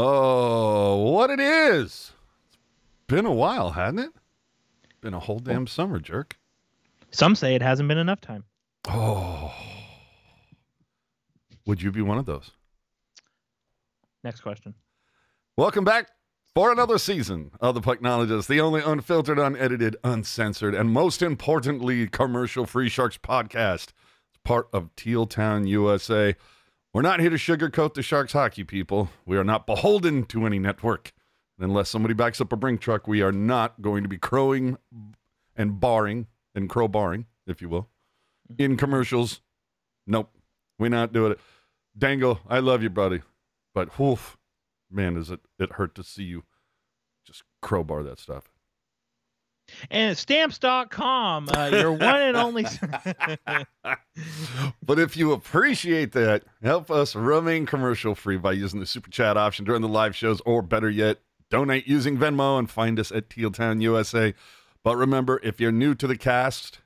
Oh, what it is. It's been a while, hasn't it? Been a whole damn summer, jerk. Some say it hasn't been enough time. Oh. Would you be one of those? Next question. Welcome back for another season of the Pucknologist, the only unfiltered, unedited, uncensored, and most importantly, commercial free Sharks podcast. It's part of Teal Town, USA. We're not here to sugarcoat the Sharks hockey people. We are not beholden to any network. Unless somebody backs up a brink truck, we are not going to be crowing and barring and crowbarring, if you will, mm-hmm. in commercials. Nope. We're not doing it. Dangle, I love you, buddy. But woof, man, is it, it hurt to see you just crowbar that stuff. And stamps.com, uh, your one and only. but if you appreciate that, help us remain commercial free by using the super chat option during the live shows, or better yet, donate using Venmo and find us at Teal Town USA. But remember, if you're new to the cast,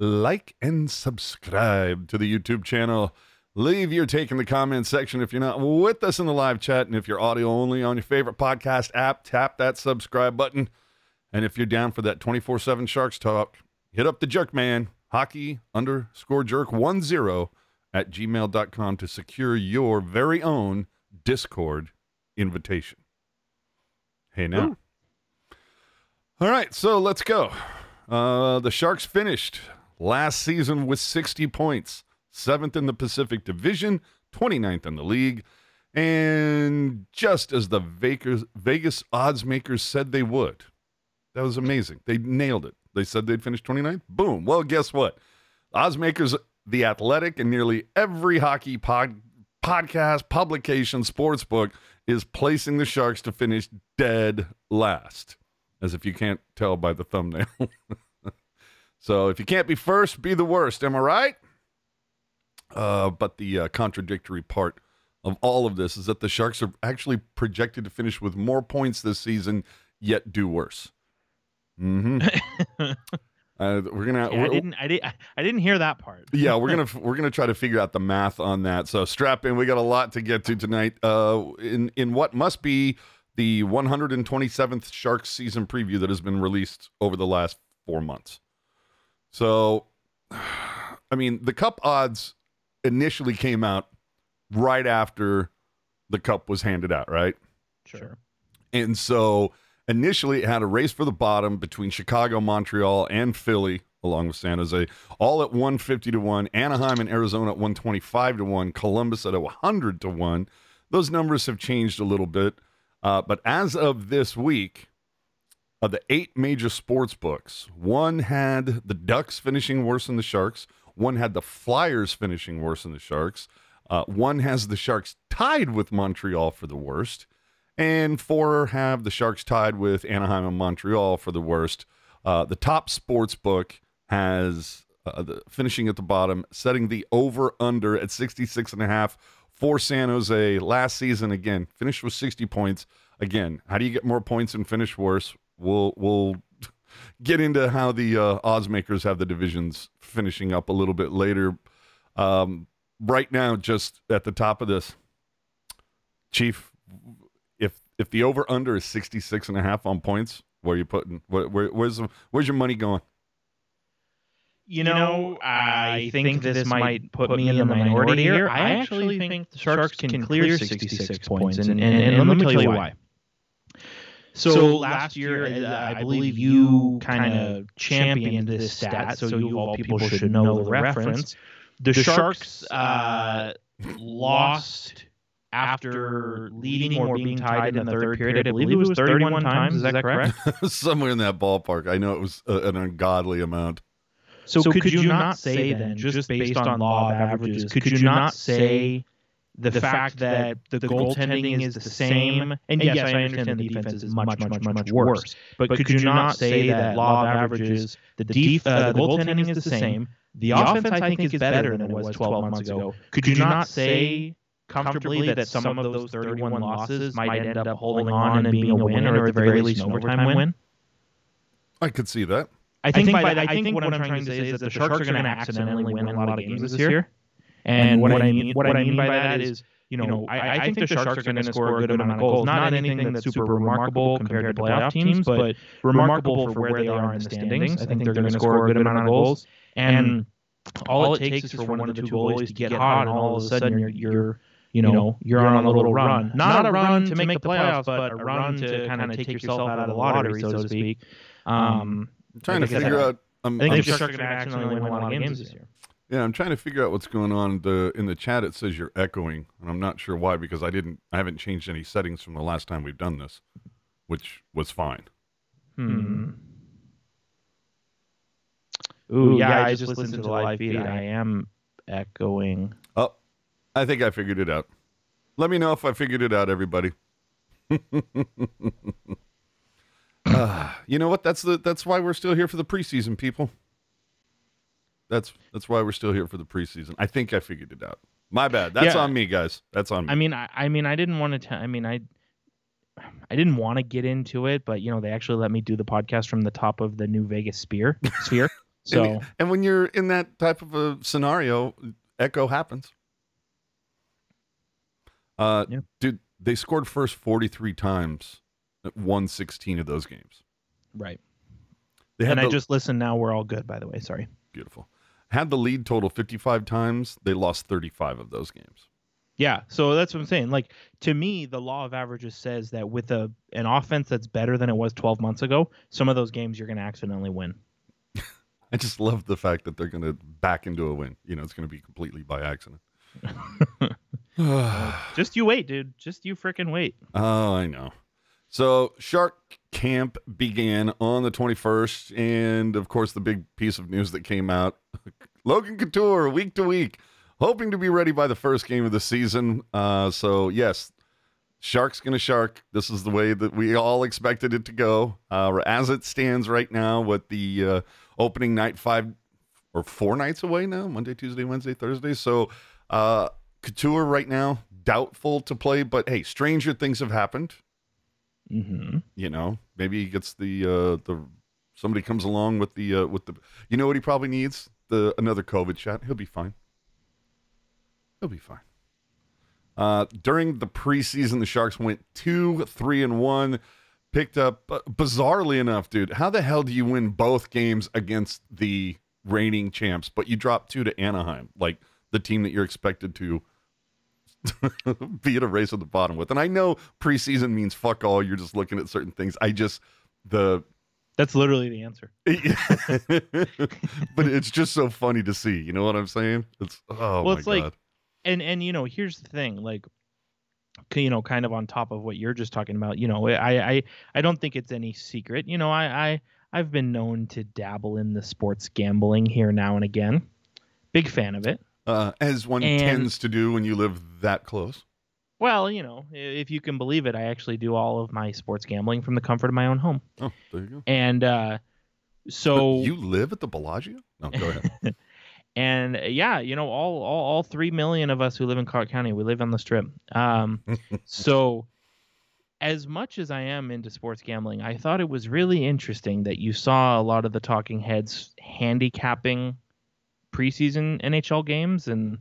like and subscribe to the YouTube channel. Leave your take in the comment section if you're not with us in the live chat. And if you're audio only on your favorite podcast app, tap that subscribe button. And if you're down for that 24 7 Sharks talk, hit up the jerk man, hockey underscore jerk 10 at gmail.com to secure your very own Discord invitation. Hey, now. Ooh. All right, so let's go. Uh, the Sharks finished last season with 60 points, seventh in the Pacific Division, 29th in the league. And just as the Vegas, Vegas odds makers said they would, that was amazing. They nailed it. They said they'd finish 29th. Boom. Well, guess what? Odds makers, The Athletic, and nearly every hockey pod, podcast, publication, sports book is placing the Sharks to finish dead last, as if you can't tell by the thumbnail. so if you can't be first, be the worst. Am I right? Uh, but the uh, contradictory part of all of this is that the Sharks are actually projected to finish with more points this season, yet do worse. Mm-hmm. Uh, we're gonna. Yeah, we're, I didn't. I didn't. I didn't hear that part. yeah, we're gonna we're gonna try to figure out the math on that. So strap in. We got a lot to get to tonight. Uh, in in what must be the 127th Sharks season preview that has been released over the last four months. So, I mean, the Cup odds initially came out right after the Cup was handed out, right? Sure. And so Initially, it had a race for the bottom between Chicago, Montreal, and Philly, along with San Jose, all at 150 to 1. Anaheim and Arizona at 125 to 1. Columbus at 100 to 1. Those numbers have changed a little bit. Uh, but as of this week, of the eight major sports books, one had the Ducks finishing worse than the Sharks, one had the Flyers finishing worse than the Sharks, uh, one has the Sharks tied with Montreal for the worst and four have the Sharks tied with Anaheim and Montreal for the worst. Uh, the top sports book has uh, the, finishing at the bottom, setting the over under at 66 and a half for San Jose last season. Again, finished with 60 points. Again, how do you get more points and finish worse? We'll we'll get into how the uh, odds makers have the divisions finishing up a little bit later. Um, right now, just at the top of this, Chief, if the over under is 66 and a half on points, where are you putting where, where, where's where's your money going? You know, I think this might put me in the minority here. I actually think the Sharks can clear 66 points, and, and, and, and let me tell you why. So last year, uh, I believe you kind of championed this stat, so you of all people should know the reference. The Sharks uh, lost after leading or being tied in the third period. I believe it was 31 times. Is that correct? Somewhere in that ballpark. I know it was an ungodly amount. So, so could, could you not say then, just based on law of averages, could you not say the, the fact that the, the goaltending is the same? And yes, I understand the defense is much, much, much, much worse. But could you not say that law of averages, the, def- uh, the goaltending is the same? The offense, I think, is better than it was 12 months ago. Could you not say comfortably that some of those 31 losses might end up holding on and being a win, or at the very least an overtime win? I could see that. I think, by, I think what I'm trying to say is that the Sharks are going to accidentally win a lot of games this year. And what I mean what I mean by that is you know, I, I think the Sharks are going to score a good amount of goals. Not anything that's super remarkable compared to playoff teams, but remarkable for where they are in the standings. I think they're going to score a good amount of goals. And all it takes is for one of the two goalies to get hot, and all of a sudden you're, you're you know, you're on a little run. Not a run to make the playoffs, but a run to kind of take yourself out of the lottery, so to speak. Um, I'm trying to figure out. I'm, I think I'm the Sharks are going to actually win a lot of games this year. Yeah, I'm trying to figure out what's going on. The in the chat it says you're echoing, and I'm not sure why because I didn't I haven't changed any settings from the last time we've done this, which was fine. Hmm. Ooh, yeah, I just listened to the live feed. I am echoing. I think I figured it out. Let me know if I figured it out, everybody. uh, you know what? That's the that's why we're still here for the preseason, people. That's that's why we're still here for the preseason. I think I figured it out. My bad. That's Yeah. on me, guys. That's on me. I mean, I, I mean, I didn't want to. T- I mean, I, I didn't want to get into it, but you know, they actually let me do the podcast from the top of the New Vegas sphere. Sphere. So and, and when you're in that type of a scenario, echo happens. Uh, Yeah. dude, they scored first 43 times, won 16 of those games. right. They had And I just listened. Now we're all good. By the way, sorry. beautiful. Had the lead total 55 times. They lost 35 of those games. Yeah, so that's what I'm saying. Like to me, the law of averages says that with a an offense that's better than it was 12 months ago, some of those games you're going to accidentally win. I just love the fact that they're going to back into a win. You know, it's going to be completely by accident. Just you wait, dude. Just you freaking wait. Oh, I know. So Shark Camp began on the 21st, and of course, the big piece of news that came out: Logan Couture, week to week, hoping to be ready by the first game of the season. Uh, so yes, Shark's gonna shark. This is the way that we all expected it to go. Uh, as it stands right now, with the uh, opening night five or four nights away now, Monday, Tuesday, Wednesday, Thursday. So uh, Couture right now doubtful to play, but hey, stranger things have happened. Mm-hmm. you know maybe he gets the uh the somebody comes along with the uh with the you know what he probably needs? The another covid shot. He'll be fine. He'll be fine. Uh during the preseason the sharks went two three and one. Picked up uh, bizarrely enough dude how the hell do you win both games against the reigning champs but you drop two to anaheim like the team that you're expected to be at a race at the bottom with. And I know preseason means fuck all. You're just looking at certain things. I just the, That's literally the answer. but it's just so funny to see. You know what I'm saying? It's oh Well, my it's like- god. and and you know here's the thing like you know kind of on top of what you're just talking about you know i i i don't think it's any secret you know i i i've been known to dabble in the sports gambling here now and again big fan of it Uh, as one and- tends to do when you live that close. well you know if you can believe it i actually do all of my sports gambling from the comfort of my own home Oh, there you go. and uh so But you live at the Bellagio? No, go ahead. and uh, yeah, you know, all, all all three million of us who live in Clark County, we live on the strip. Um, so as much as I am into sports gambling, I thought it was really interesting that you saw a lot of the talking heads handicapping preseason NHL games and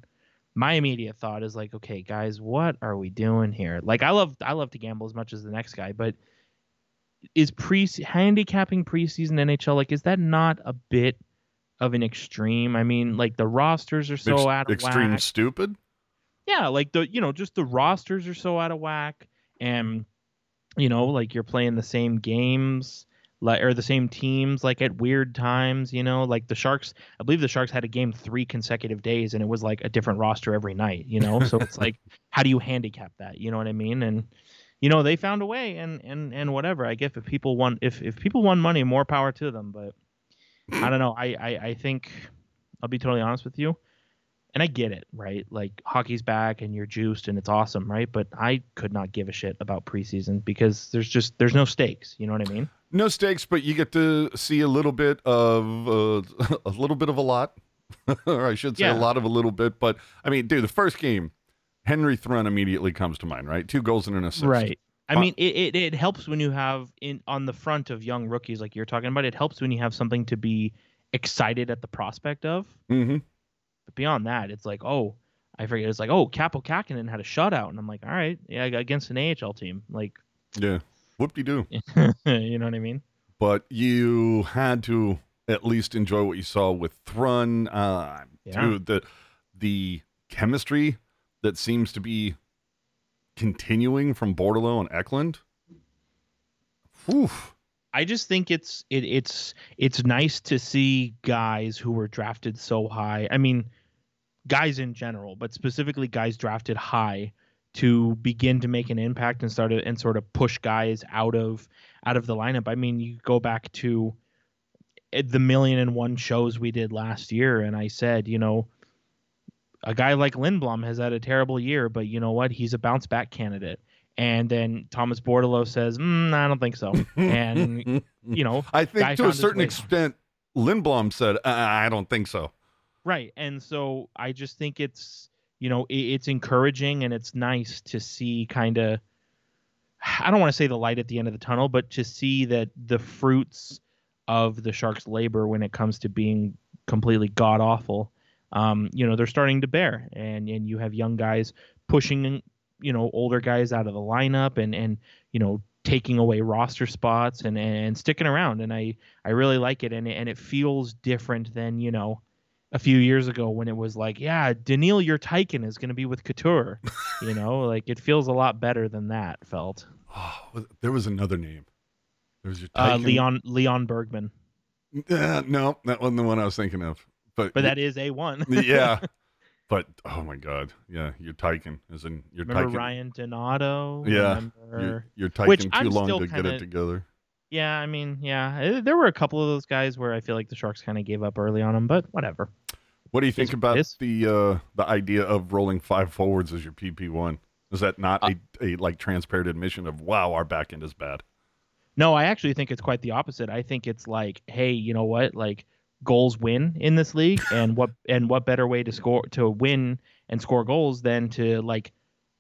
my immediate thought is like, okay, guys, what are we doing here? Like I love I love to gamble as much as the next guy, but is pre handicapping preseason NHL like is that not a bit of an extreme? I mean, like the rosters are so Ex- out of extreme whack. stupid. Yeah, like the you know just the rosters are so out of whack, and you know like you're playing the same games like or the same teams like at weird times. You know, like the Sharks. I believe the Sharks had a game three consecutive days, and it was like a different roster every night. You know, so it's like how do you handicap that? You know what I mean? And you know they found a way, and and and whatever. I guess if people want if if people want money, more power to them. But I don't know. I I, I think I'll be totally honest with you and I get it, right? Like hockey's back and you're juiced and it's awesome, right? But I could not give a shit about preseason because there's just there's no stakes. You know what I mean? No stakes, but you get to see a little bit of uh, a little bit of a lot, or I should say Yeah. a lot of a little bit. But I mean, dude, the first game, Henry Thrun immediately comes to mind, right? Two goals and an assist. Right. I mean, it, it, it helps when you have in on the front of young rookies like you're talking about. It helps when you have something to be excited at the prospect of. Mm-hmm. But beyond that, it's like, oh, I forget. It's like, oh, Kaapo Kähkönen had a shutout, and I'm like, all right, yeah, against an AHL team, like, yeah, whoop de doo. you know what I mean? But you had to at least enjoy what you saw with Thrun. Uh, Yeah. Dude, the the chemistry that seems to be continuing from Bordeleau and Eklund. Whew. I just think it's it, it's it's nice to see guys who were drafted so high. I mean, guys in general, but specifically guys drafted high to begin to make an impact and start to, and sort of push guys out of out of the lineup. I mean, you go back to eh, the million and one shows we did last year, and I said, you know, a guy like Lindblom has had a terrible year, but you know what? He's a bounce back candidate. And then Thomas Bordeleau says, mm, I don't think so. And you know, I think to a certain extent, Lindblom said, I, I don't think so. Right. And so I just think it's, you know, it, it's encouraging and it's nice to see kind of, I don't want to say the light at the end of the tunnel, but to see that the fruits of the Sharks' labor when it comes to being completely god awful, um, you know, they're starting to bear. And, and you have young guys pushing, you know, older guys out of the lineup and, and, you know, taking away roster spots and, and sticking around. And I, I really like it. And, and it feels different than, you know, a few years ago when it was like, yeah, Daniil Yurtaikin is going to be with Couture. you know, like it feels a lot better than that felt. Oh, there was another name. There was your Uh, Tyken- Lean Lean Bergmann, Uh, no, that wasn't the one I was thinking of. But, but that is a one. yeah. But oh my god, yeah, you're Tyken, as in you're Remember Tyken. Ryan Donato? Yeah, Remember- You're, you're Tyken too I'm long to get kinda- it together. Yeah, I mean, yeah, eh, there were a couple of those guys where I feel like the Sharks kind of gave up early on them, but whatever. What do you think about is- the uh, the idea of rolling five forwards as your PP one? Is that not Uh, a, a like transparent admission of wow, our back end is bad? No, I actually think it's quite the opposite. I think it's like, hey, you know what? Like goals win in this league, and what and what better way to score to win and score goals than to like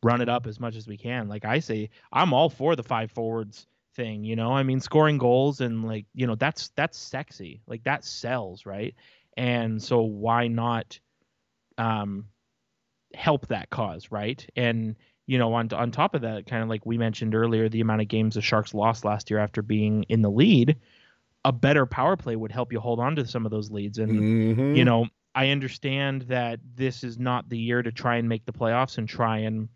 run it up as much as we can. Like I say, I'm all for the five forwards thing. You know, I mean, scoring goals and like you know that's that's sexy. Like that sells, right? And so why not um help that cause, right? And you know, on on top of that, kind of like we mentioned earlier, the amount of games the Sharks lost last year after being in the lead, a better power play would help you hold on to some of those leads. And Mhm. you know, I understand that this is not the year to try and make the playoffs and try and,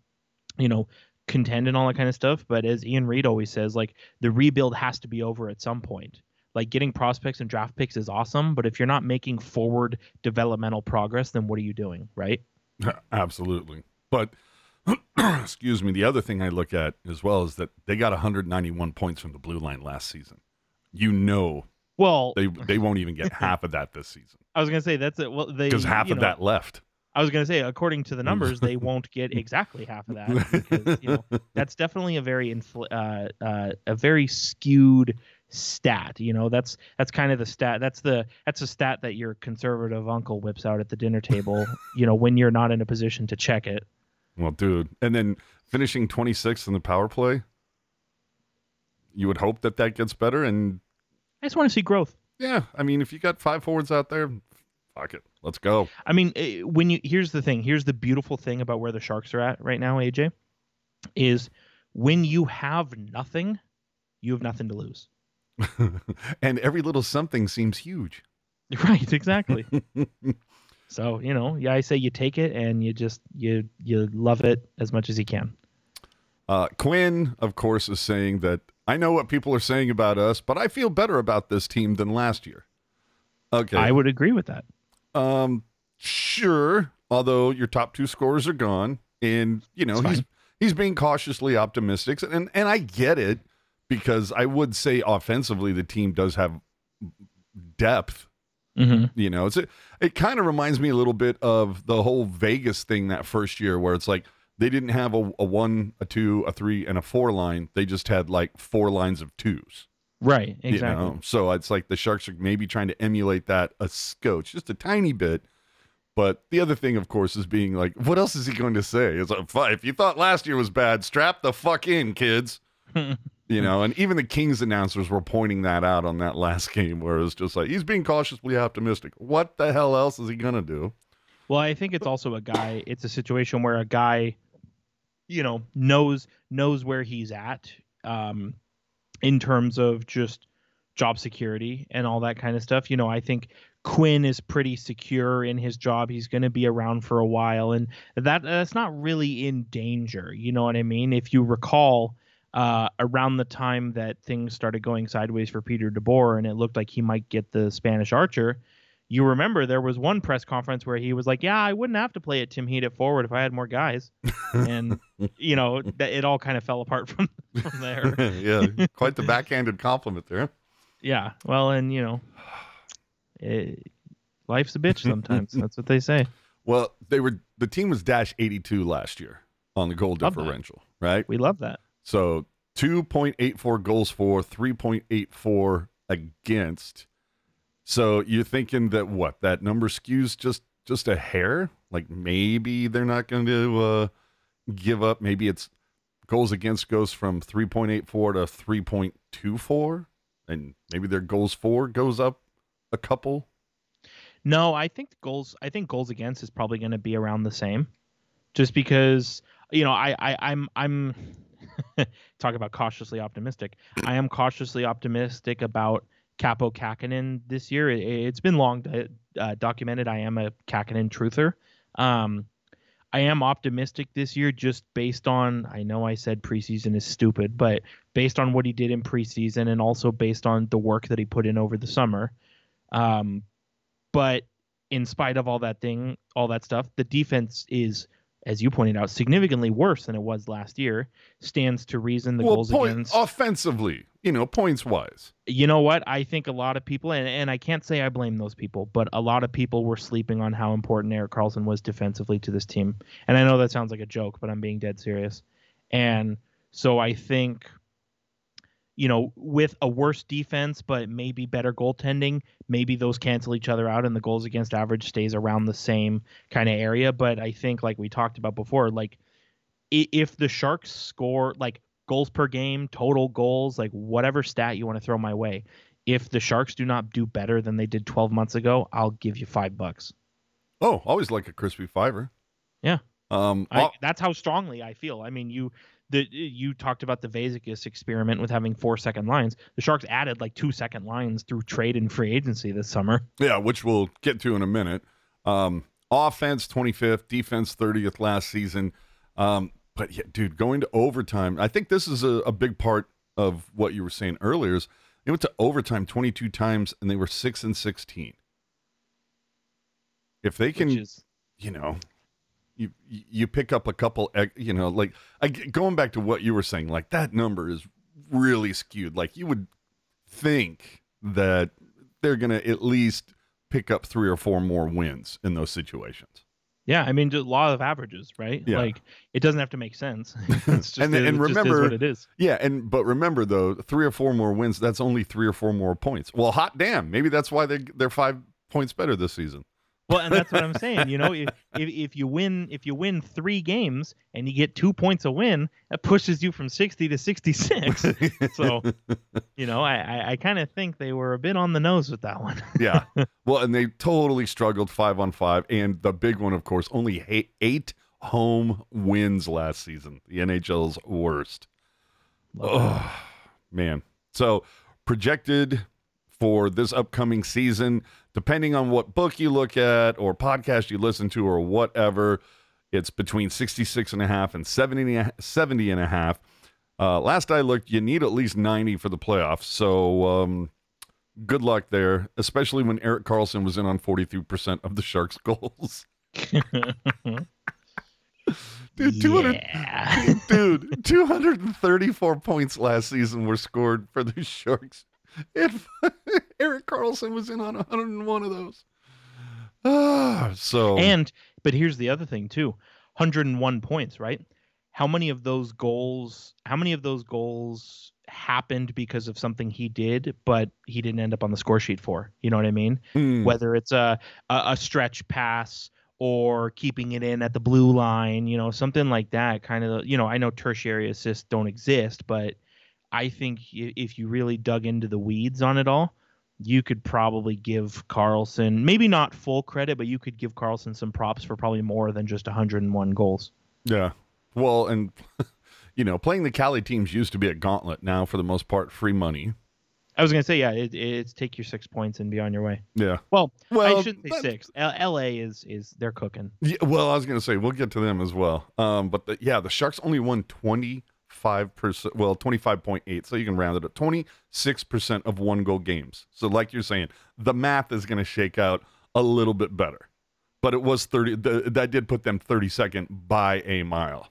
you know, contend and all that kind of stuff. But as Ian Reed always says, like the rebuild has to be over at some point. Like getting prospects and draft picks is awesome, but if you're not making forward developmental progress, then what are you doing, right? Absolutely. But excuse me, the other thing I look at as well is that they got 191 points from the blue line last season. You know Well, they they won't even get half of that this season I was gonna say that's it. Well, they because half of know, that left. I was gonna say, according to the numbers, they won't get exactly half of that because you know that's definitely a very infl- uh, uh, a very skewed stat. You know, that's that's kind of the stat. That's the that's a stat that your conservative uncle whips out at the dinner table. you know, when you're not in a position to check it. Well, dude, and then finishing 26th in the power play. You would hope that that gets better, and I just want to see growth. yeah, I mean, if you got five forwards out there, fuck it, let's go. I mean, eh, when you here's the thing. Here's the beautiful thing about where the Sharks are at right now, AJ, is when you have nothing, you have nothing to lose. and every little something seems huge. Right, exactly. so, you know, yeah, I say you take it and you just you you love it as much as you can. Uh, Quinn, of course, is saying that I know what people are saying about us, but I feel better about this team than last year. Okay. I would agree with that. Um, sure. Although your top two scorers are gone, and you know he's he's being cautiously optimistic, and and I get it because I would say offensively the team does have depth. Mm-hmm. You know, it's a, it kind of reminds me a little bit of the whole Vegas thing that first year, where it's like they didn't have a, a one, a two, a three, and a four line. They just had like four lines of twos. Right, you exactly. know? So it's like the Sharks are maybe trying to emulate that a scotch, just a tiny bit. But the other thing, of course, is being like, what else is he going to say? It's like, "Fi- if you thought last year was bad, strap the fuck in, kids. you know, and even the Kings announcers were pointing that out on that last game, where it was just like he's being cautiously optimistic. What the hell else is he gonna do? Well, I think it's also a guy. It's a situation where a guy, you know, knows knows where he's at, um, in terms of just job security and all that kind of stuff. You know, I think Quinn is pretty secure in his job. He's going to be around for a while, and that that's not really in danger. You know what I mean? If you recall, uh, around the time that things started going sideways for Peter DeBoer, and it looked like he might get the Spanish Archer. You remember there was one press conference where he was like, "Yeah, I wouldn't have to play at Tim Heed at forward if I had more guys," and you know it all kind of fell apart from from there. yeah, quite the backhanded compliment there. Yeah, well, and you know, it, life's a bitch sometimes. That's what they say. Well, they were the team was dash 82 last year on the goal Love that. differential, right? We love that. So 2.84 goals for, 3.84 against. So you're thinking that what that number skews just just a hair? Like maybe they're not going to uh, give up. Maybe it's goals against goes from 3.84 to 3.24, and maybe their goals for goes up a couple. No, I think goals. I think goals against is probably going to be around the same, just because you know I, I I'm I'm talk about cautiously optimistic. I am cautiously optimistic about Kaapo Kähkönen this year. It, has been long uh, documented. I am a Kähkönen truther. Um, I am optimistic this year just based on I know I said preseason is stupid, but based on what he did in preseason and also based on the work that he put in over the summer. Um, but in spite of all that thing, all that stuff, the defense is, as you pointed out, significantly worse than it was last year. Stands to reason the well, goals point, against offensively, you know, points wise. You know what? I think a lot of people, and, and I can't say I blame those people, but a lot of people were sleeping on how important Erik Karlsson was defensively to this team. And I know that sounds like a joke, but I'm being dead serious. And so I think you know, with a worse defense, but maybe better goaltending, maybe those cancel each other out and the goals against average stays around the same kind of area. But I think, like we talked about before, like if the Sharks score like goals per game, total goals, like whatever stat you want to throw my way, if the Sharks do not do better than they did 12 months ago, I'll give you five bucks. Oh, always like a crispy fiver. Yeah. Um, I, that's how strongly I feel. I mean, you the you talked about the Vasicus experiment with having four second lines. The Sharks added like two second lines through trade and free agency this summer. Yeah, which we'll get to in a minute. Um, offense 25th, defense 30th last season. Um, but yeah, dude, going to overtime. I think this is a, a big part of what you were saying earlier. Is they went to overtime 22 times and they were six and 16. If they can, is, you know, you you pick up a couple you know like I, going back to what you were saying like that number is really skewed. Like you would think that they're going to at least pick up three or four more wins in those situations. Yeah i mean a lot of averages right? Yeah. like it doesn't have to make sense. Just, and, and remember what it is. Yeah and but remember though three or four more wins that's only three or four more points. Well hot damn maybe that's why they they're five points better this season well, and that's what I'm saying. You know, if, if, if you win if you win three games and you get two points a win, that pushes you from 60 to 66. so, you know, I I, I kind of think they were a bit on the nose with that one. yeah. Well, and they totally struggled five on five, and the big one, of course, only eight, eight home wins last season. The NHL's worst. Oh, man. So projected for this upcoming season depending on what book you look at or podcast you listen to or whatever, it's between 66 and a half and 70, 70 and a half. Uh, last I looked, you need at least 90 for the playoffs. So um, good luck there, especially when Erik Karlsson was in on 43% of the Sharks' goals. dude, 200, yeah. dude, 234 points last season were scored for the Sharks. If Erik Karlsson was in on 101 of those. Ah, so and but here's the other thing too, 101 points, right? How many of those goals? How many of those goals happened because of something he did, but he didn't end up on the score sheet for? You know what I mean? Mm. Whether it's a, a a stretch pass or keeping it in at the blue line, you know, something like that. Kind of, you know, I know tertiary assists don't exist, but I think if you really dug into the weeds on it all, you could probably give Karlsson maybe not full credit, but you could give Karlsson some props for probably more than just 101 goals. Yeah. Well, and you know, playing the Cali teams used to be a gauntlet. Now, for the most part, free money. I was gonna say, yeah, it, it's take your six points and be on your way. Yeah. Well, Well, I shouldn't say that- six. L- L.A. is is they're cooking. Yeah, well, I was going to say we'll get to them as well. Um, but the, yeah, the Sharks only won twenty five percent. Well, twenty five point eight. So you can round it up. Twenty six percent of one goal games. So like you're saying, the math is going to shake out a little bit better. But it was thirty. That did put them thirty second by a mile.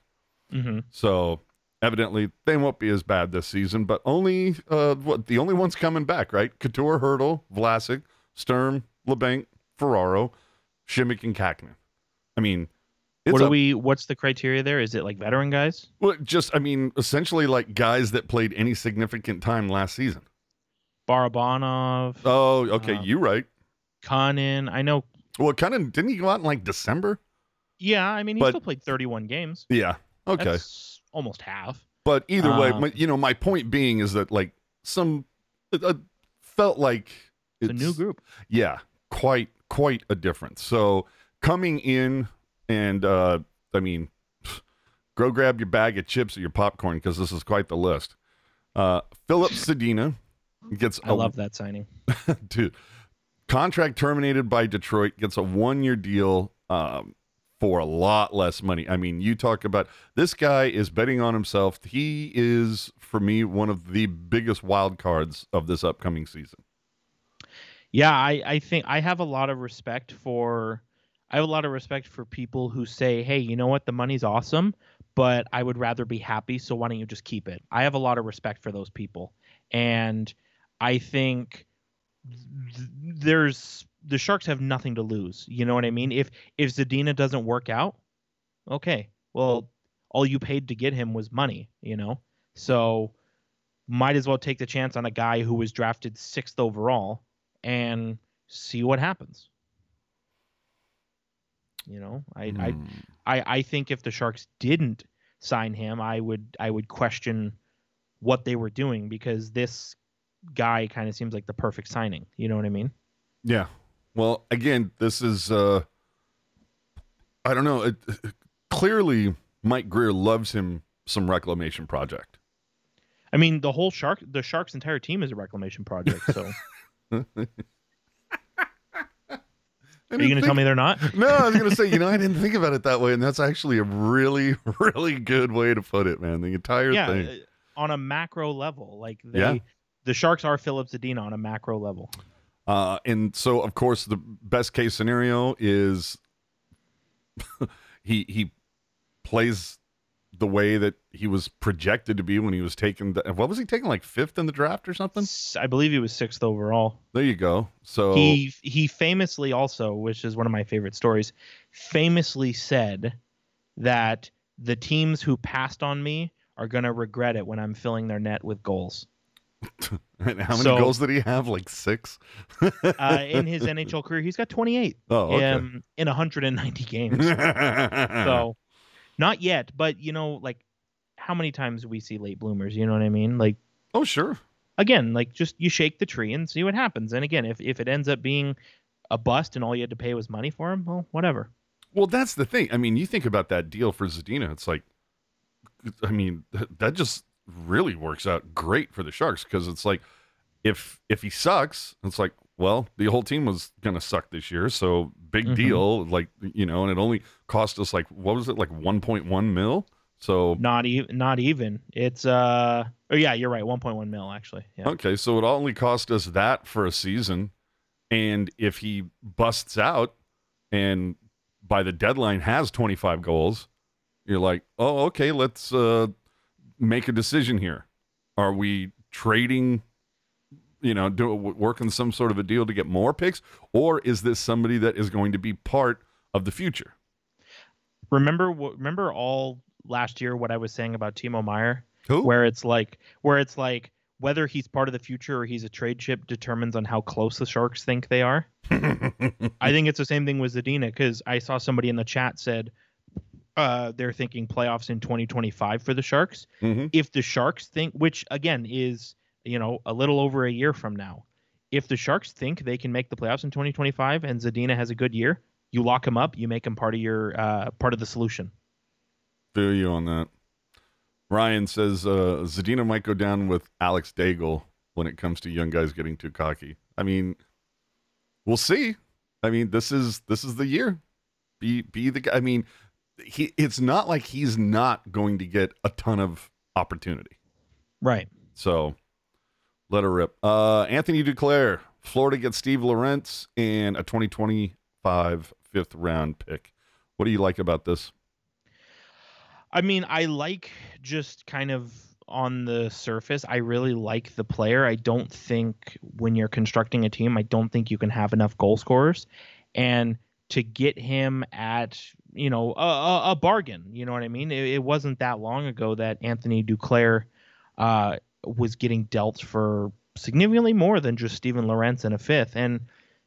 Mm-hmm. So evidently they won't be as bad this season. But only uh, what the only ones coming back, right? Couture, Hertl, Vlasic, Sturm, Labanc, Ferraro, Simek, and Kähkönen. I mean, it's What do we? What's the criteria there? Is it like veteran guys? Well, just I mean, essentially like guys that played any significant time last season. Barabanov, Oh, okay, Uh, you right. Conan. I know. Well, of didn't he go out in like December? Yeah, I mean he But- still played 31 games. Yeah. Okay. That's almost half. but either way, um, my, you know, my point being is that like some uh, felt like It's a new group. Yeah, quite quite a difference. So coming in and uh I mean, go grab your bag of chips or your popcorn because this is quite the list. Uh Filip Zadina gets I a love that signing. dude contract terminated by detroit gets a one year deal um, for a lot less money i mean you talk about this guy is betting on himself he is for me one of the biggest wild cards of this upcoming season Yeah, I, I think I have a lot of respect for I have a lot of respect for people who say, "Hey, you know what? The money's awesome, but I would rather be happy, so why don't you just keep it?" I have a lot of respect for those people. And I think th- there's the Sharks have nothing to lose. You know what I mean? If if Zadina doesn't work out, okay. Well, all you paid to get him was money, you know? So might as well take the chance on a guy who was drafted 6th overall and see what happens. You know, I, I Hmm. I I think if the Sharks didn't sign him, I would I would question what they were doing because this guy kind of seems like the perfect signing. You know what I mean? yeah well again this is uh i don't know it, clearly mike grier loves him some reclamation project I mean, the whole shark the Sharks entire team is a reclamation project. So are you going to tell me they're not? No, I was gonna say, you know, I didn't think about it that way, and that's actually a really, really good way to put it, man. The entire yeah, thing. uh, on a macro level, like they Yeah. the Sharks are Filip Zadina on a macro level. Uh, and so, of course, the best case scenario is he he plays the way that he was projected to be when he was taken. The, what was he taken like fifth in the draft or something? I believe he was sixth overall. There you go. So He he famously also, which is one of my favorite stories, famously said that the teams who passed on me are going to regret it when I'm filling their net with goals. and how many so- goals did he have? Like six. Uh, in his NHL career, he's got 28 oh, okay. um, in 190 games. so not yet, but you know, like how many times we see late bloomers? You know what I mean? Like oh, sure. again, like just you shake the tree and see what happens. And again, if if it ends up being a bust and all you had to pay was money for him, well, whatever. Well, that's the thing. I mean, you think about that deal for Zadina. It's like, I mean, that just really works out great for the Sharks because it's like, if if he sucks, it's like, well, the whole team was gonna suck this year, so big Mhm. deal. Like, you know, and it only cost us like what was it, like one point one mil? So Not even not even. It's uh oh yeah, you're right, 1.1 mil actually. Yeah. okay, so it only cost us that for a season, and if he busts out, and by the deadline has twenty five goals, you're like, oh, okay, let's uh, make a decision here. Are we trading, you know, do, working some sort of a deal to get more picks, or is this somebody that is going to be part of the future? Remember what remember all last year what I was saying about Timo Meier Who? where it's like where it's like whether he's part of the future or he's a trade chip determines on how close the Sharks think they are. I think it's the same thing with Zadina because I saw somebody in the chat said uh, they're thinking playoffs in 2025 for the Sharks. Mhm. If the Sharks think, which again is you know a little over a year from now, if the Sharks think they can make the playoffs in 2025 and Zadina has a good year, you lock him up, you make him part of your uh, part of the solution. Feel you on that. Ryan says uh, Zadina might go down with Alex Daigle when it comes to young guys getting too cocky. I mean, we'll see. I mean, this is this is the year. Be be the guy. I mean, he it's not like he's not going to get a ton of opportunity. Right. So let her rip. Uh, Anthony Duclair, Florida gets Steve Lorentz and a 2025 fifth round pick. What do you like about this? I mean, I like just kind of on the surface, I really like the player. I don't think when you're constructing a team, I don't think you can have enough goal scorers. And to get him at, you know, a, a bargain, you know what I mean? It, it, wasn't that long ago that Anthony Duclair uh, was getting dealt for significantly more than just Steven Lorentz and a fifth. And,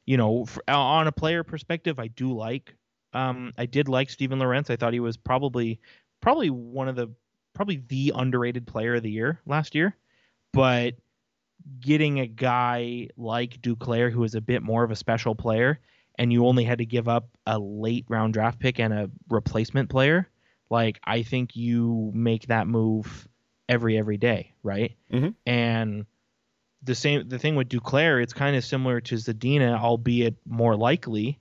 you know, for, on a player perspective, I do like, um, I did like Steven Lorentz. I thought he was probably, probably one of the probably the underrated player of the year last year. But getting a guy like Duclair, who is a bit more of a special player, and you only had to give up a late round draft pick and a replacement player, like I think you make that move every every day, right? Mm-hmm. And the same the thing with Duclair, it's kind of similar to Zadina, albeit more likely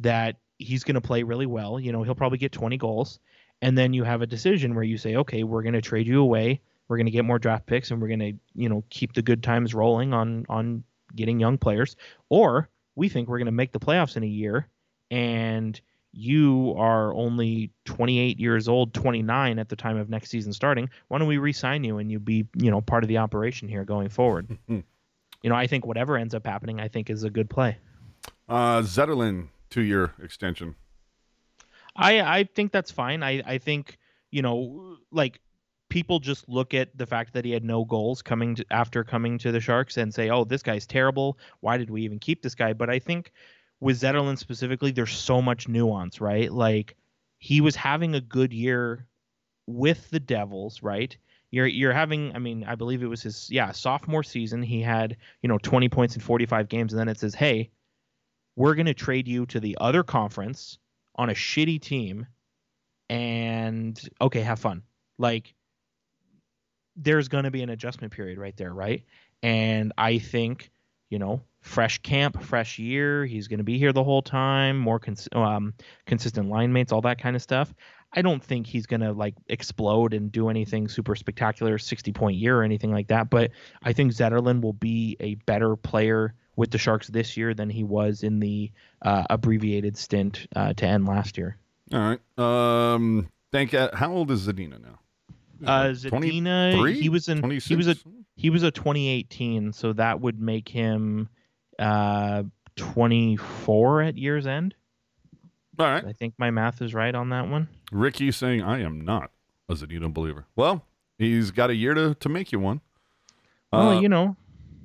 that he's going to play really well. You know, he'll probably get 20 goals and then you have a decision where you say, okay, we're going to trade you away. We're going to get more draft picks, and we're going to, you know, keep the good times rolling on on getting young players. Or we think we're going to make the playoffs in a year, and you are only 28 years old, 29 at the time of next season starting. Why don't we re-sign you and you be, you know, part of the operation here going forward? you know, I think whatever ends up happening, I think is a good play. Uh, Zetterlund two-year extension. I I think that's fine. I I think you know like people just look at the fact that he had no goals coming to, after coming to the Sharks and say, "Oh, this guy's terrible. Why did we even keep this guy?" But I think with Zetterlund specifically, there's so much nuance, right? Like he was having a good year with the Devils, right? You're you're having, I mean, I believe it was his yeah sophomore season. He had you know 20 points in 45 games, and then it says, "Hey, we're going to trade you to the other conference." on a shitty team and okay, have fun. Like there's going to be an adjustment period right there, right? And I think, you know, fresh camp, fresh year, he's going to be here the whole time, more cons- um, consistent line mates, all that kind of stuff. I don't think he's going to like explode and do anything super spectacular, 60 point year or anything like that. But I think Zetterlund will be a better player with the Sharks this year than he was in the uh, abbreviated stint uh, to end last year. All right. Um, thank you. How old is Zadina now? Uh, Zadina, he was in 26? he was a he was a 2018, so that would make him uh 24 at year's end. All right. I think my math is right on that one. Ricky saying I am not a Zadina believer. Well, he's got a year to to make you one. Well, uh, you know.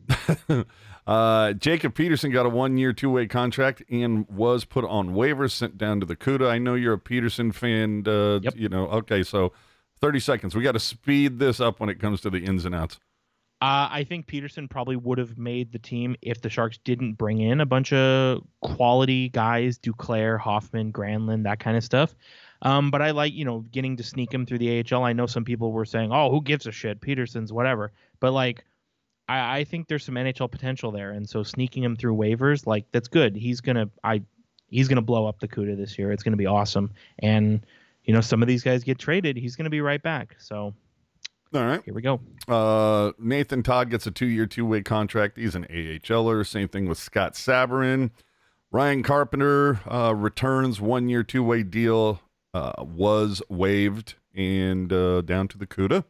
Uh, Jacob Peterson got a one year, two way contract and was put on waivers, sent down to the CUDA. I know you're a Peterson fan. Uh, yep. You know, okay, so 30 seconds. We got to speed this up when it comes to the ins and outs. Uh, I think Peterson probably would have made the team if the Sharks didn't bring in a bunch of quality guys, Duclair, Hoffman, Granlund, that kind of stuff. Um, but I like, you know, getting to sneak him through the AHL. I know some people were saying, oh, who gives a shit? Peterson's whatever. But like, I, I think there's some NHL potential there, and so sneaking him through waivers, like that's good. He's gonna I he's gonna blow up the CUDA this year. It's gonna be awesome. And you know, some of these guys get traded, he's gonna be right back. So all right. Here we go. Uh, Nathan Todd gets a two year, two way contract. He's an AHLer. Same thing with Scott Sabourin. Ryan Carpenter uh, returns one year, two way deal, uh, was waived and uh, down to the CUDA.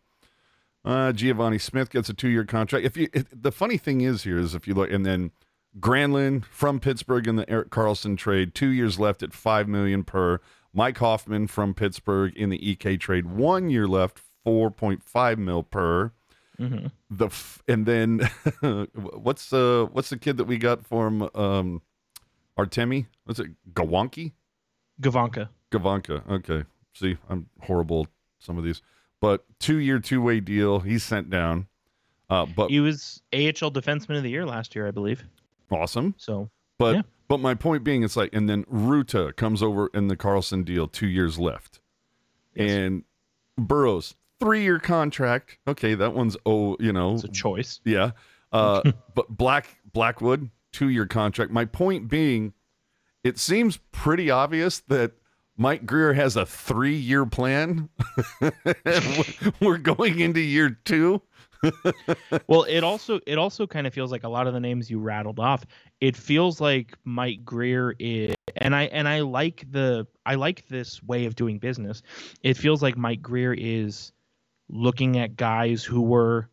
Uh, Givani Smith gets a two-year contract. If you, if, the funny thing is here is if you look, and then Granlund from Pittsburgh in the Erik Karlsson trade, two years left at five million per. Mike Hoffman from Pittsburgh in the EK trade, one year left, four point five mil per. Mm-hmm. The f- and then what's uh what's the kid that we got from um Artemi? What's it? Gawanki? Gavanka. Gavanka. Okay. See, I'm horrible. Some of these but two year, two way deal. He's sent down. Uh, but he was AHL Defenseman of the Year last year, I believe. Awesome. So, But Yeah. but my point being, it's like, and then Rutta comes over in the Karlsson deal, two years left, Yes. and Burrows three year contract. Okay, that one's oh, you know, it's a choice. yeah. Uh, but Black Blackwood two year contract. My point being, it seems pretty obvious that Mike Grier has a three year plan. We're going into year two. well, it also it also kind of feels like a lot of the names you rattled off. It feels like Mike Grier is, and I and I like the I like this way of doing business. It feels like Mike Grier is looking at guys who were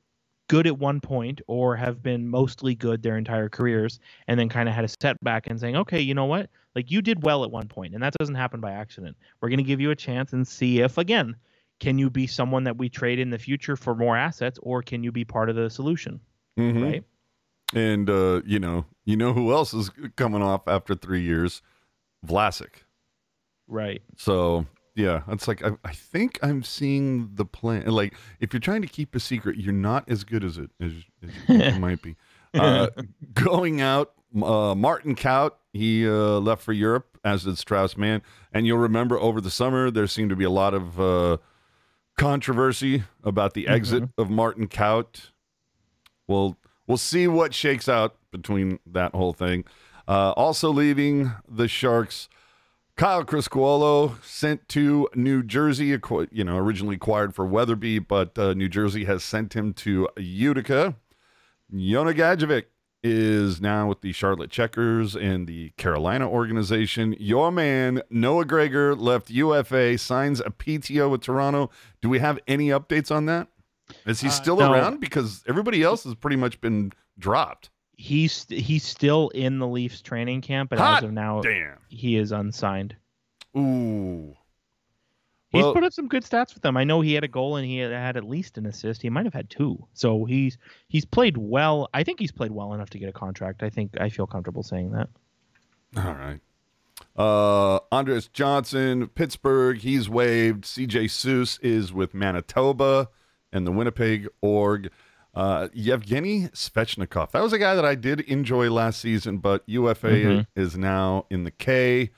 good at one point or have been mostly good their entire careers and then kind of had a setback and saying okay you know what like you did well at one point and that doesn't happen by accident we're going to give you a chance and see if again can you be someone that we trade in the future for more assets or can you be part of the solution Mhm. right And uh, you know, you know who else is coming off after three years? Vlasic. right So yeah, it's like I, I think I'm seeing the plan. Like if you're trying to keep a secret, you're not as good as it as, as you think you might be. Uh, going out, uh, Martin Kaut, he uh, left for Europe, as did Strauss Mann. And you'll remember over the summer there seemed to be a lot of uh, controversy about the exit of Martin Kaut. Well, we'll see what shakes out between that whole thing. Uh, also leaving the Sharks. Kyle Criscuolo sent to New Jersey, you know, originally acquired for Weatherby, but uh, New Jersey has sent him to Utica. Yona Gadjovich is now with the Charlotte Checkers and the Carolina organization. Your man, Noah Gregor, left UFA, signs a PTO with Toronto. Do we have any updates on that? Is he Uh, still no. around? Because everybody else has pretty much been dropped. He's he's still in the leafs training camp but Hot as of now Damn. he is unsigned Ooh. he's Well- put up some good stats with them i know he had a goal and he had, had at least an assist he might have had two so he's he's played well i think he's played well enough to get a contract i think i feel comfortable saying that All right. Uh, Andreas Johnsson, Pittsburgh, he's waived. CJ Suess is with Manitoba and the Winnipeg org. Uh, Yevgeny Svechnikov. That was a guy that I did enjoy last season, but UFA Mhm. is now in the K.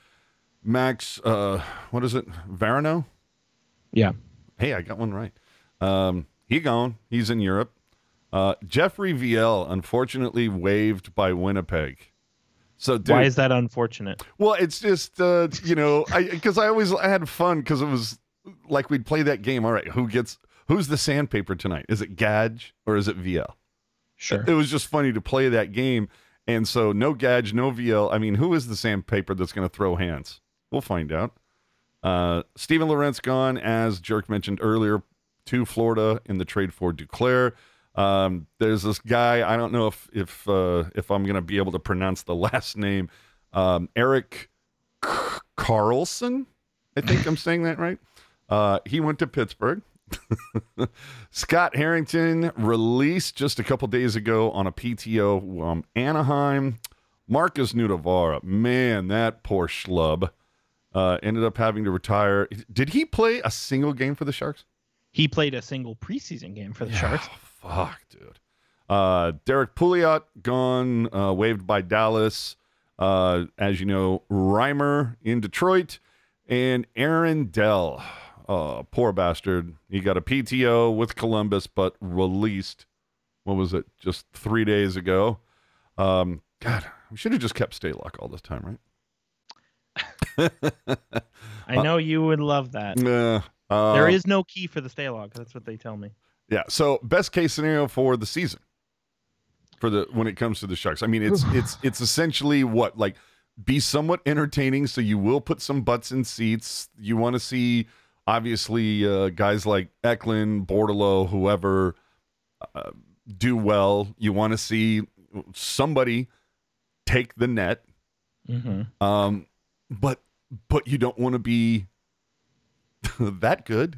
Max, uh, what is it? Varano? yeah Hey, I got one right. Um, he gone. He's in Europe. Uh, Jeffrey Viel, unfortunately waived by Winnipeg. So, dude, why is that unfortunate well, it's just uh, you know, I because I always I had fun because it was like we'd play that game. All right, who gets who's the sandpaper tonight? Is it Gadge or is it Viel? sure It was just funny to play that game, and so no Gadge, no Viel. I mean, who is the sandpaper that's going to throw hands? We'll find out. Uh, Steven Lorentz gone, as Jerk mentioned earlier, to Florida in the trade for Duclair. Um, there's this guy. I don't know if if uh, if I'm going to be able to pronounce the last name. Um, Erik Karlsson. I think I'm saying that right. Uh, he went to Pittsburgh. Scott Harrington released just a couple days ago on a PTO um, Anaheim. Markus Nutivaara, man, that poor schlub uh, ended up having to retire. Did he play a single game for the Sharks? he played a single preseason game for the sharks Oh, fuck, dude. Uh, Derrick Pouliot gone, uh, waived by Dallas. Uh, as you know, Reimer in Detroit, and Aaron Dell. Oh, poor bastard. He got a PTO with Columbus, but released. What was it? Just three days ago. Um, God, we should have just kept Stalock all this time, right? i know you would love that Nah. Uh, there is no key for the stay log that's what they tell me Yeah. So best case scenario for the season for the when it comes to the Sharks. I mean, it's it's it's essentially what like be somewhat entertaining. So you will put some butts in seats. You want to see obviously uh, guys like Eklund, Bordeleau, whoever uh, do well. You want to see somebody take the net. mm-hmm. Um, but but you don't want to be that good.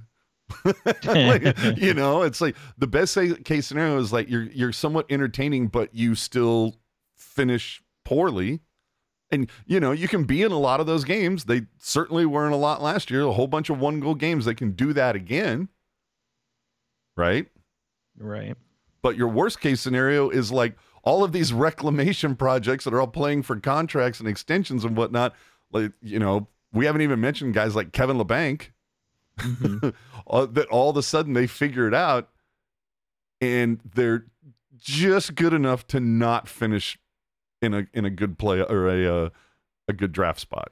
Like, you know, it's like the best case scenario is like you're you're somewhat entertaining, but you still finish poorly. And you know, you can be in a lot of those games. They certainly were in a lot last year. A whole bunch of one goal games. They can do that again, right? right But your worst case scenario is like all of these reclamation projects that are all playing for contracts and extensions and whatnot. Like, you know, we haven't even mentioned guys like Kevin Labanc mm-hmm. that all of a sudden they figure it out and they're just good enough to not finish in a in a good play or a uh, a good draft spot.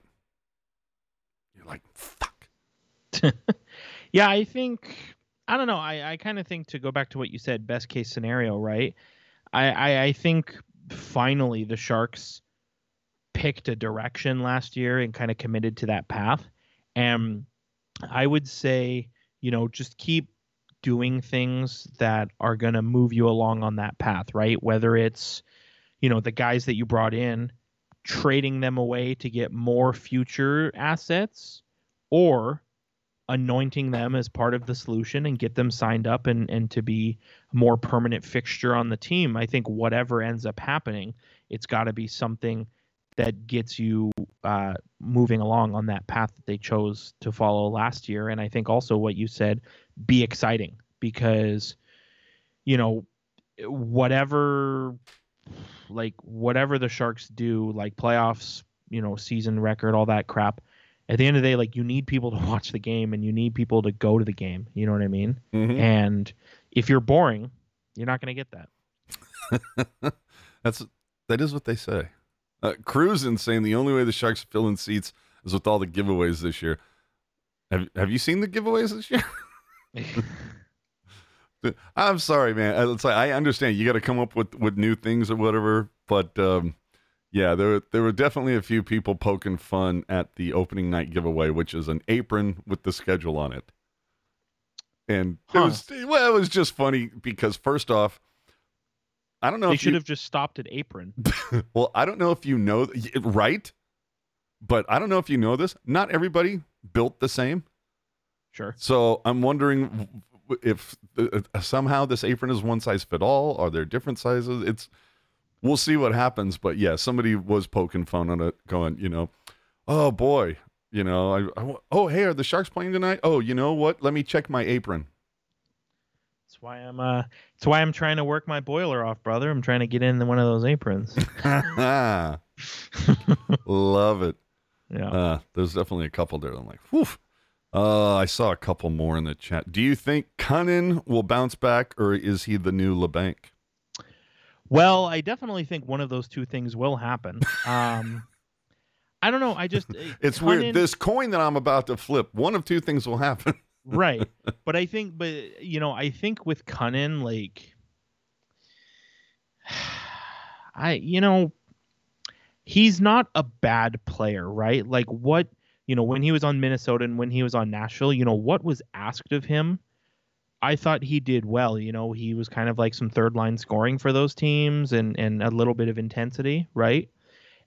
You're like, fuck. yeah, I think I don't know. I, I kind of think to go back to what you said, best case scenario, right? I, I, I think finally the Sharks picked a direction last year and kind of committed to that path. And I would say, you know, just keep doing things that are going to move you along on that path, right? Whether it's, you know, the guys that you brought in, trading them away to get more future assets, or anointing them as part of the solution and get them signed up and, and to be more permanent fixture on the team. I think whatever ends up happening, it's got to be something that gets you uh, moving along on that path that they chose to follow last year. And I think also what you said, be exciting because, you know, whatever, like whatever the Sharks do, like playoffs, you know, season record, all that crap. At the end of the day, like you need people to watch the game and you need people to go to the game. You know what I mean? Mm-hmm. And if you're boring, you're not going to get that. That's that is what they say. Uh, Cruising saying the only way the Sharks fill in seats is with all the giveaways this year. Have Have you seen the giveaways this year? I'm sorry, man. It's like I understand you got to come up with with new things or whatever, but um, yeah, there there were definitely a few people poking fun at the opening night giveaway, which is an apron with the schedule on it. And huh. it was well, it was just funny because first off, I don't know. They should you, have just stopped at apron. well, I don't know if you know, right? But I don't know if you know this. Not everybody built the same. Sure. So I'm wondering if uh, somehow this apron is one size fit all. Are there different sizes? It's we'll see what happens. But yeah, somebody was poking fun on it, going, you know, oh boy, you know, I, I oh hey, are the Sharks playing tonight? Oh, you know what? Let me check my apron. That's why I'm uh that's why I'm trying to work my boiler off, brother. I'm trying to get in one of those aprons. Love it. Yeah. Uh, there's definitely a couple there. I'm like, whew. Uh, I saw a couple more in the chat. Do you think Kunin will bounce back, or is he the new Labanc? Well, I definitely think one of those two things will happen. Um, I don't know. I just it's weird. This coin that I'm about to flip, one of two things will happen right. But I think, but you know, I think with Kunin, like, I, you know, he's not a bad player, right? Like, what, you know, when he was on Minnesota and when he was on Nashville, you know, what was asked of him, I thought he did well. You know, he was kind of like some third line scoring for those teams and and a little bit of intensity, right?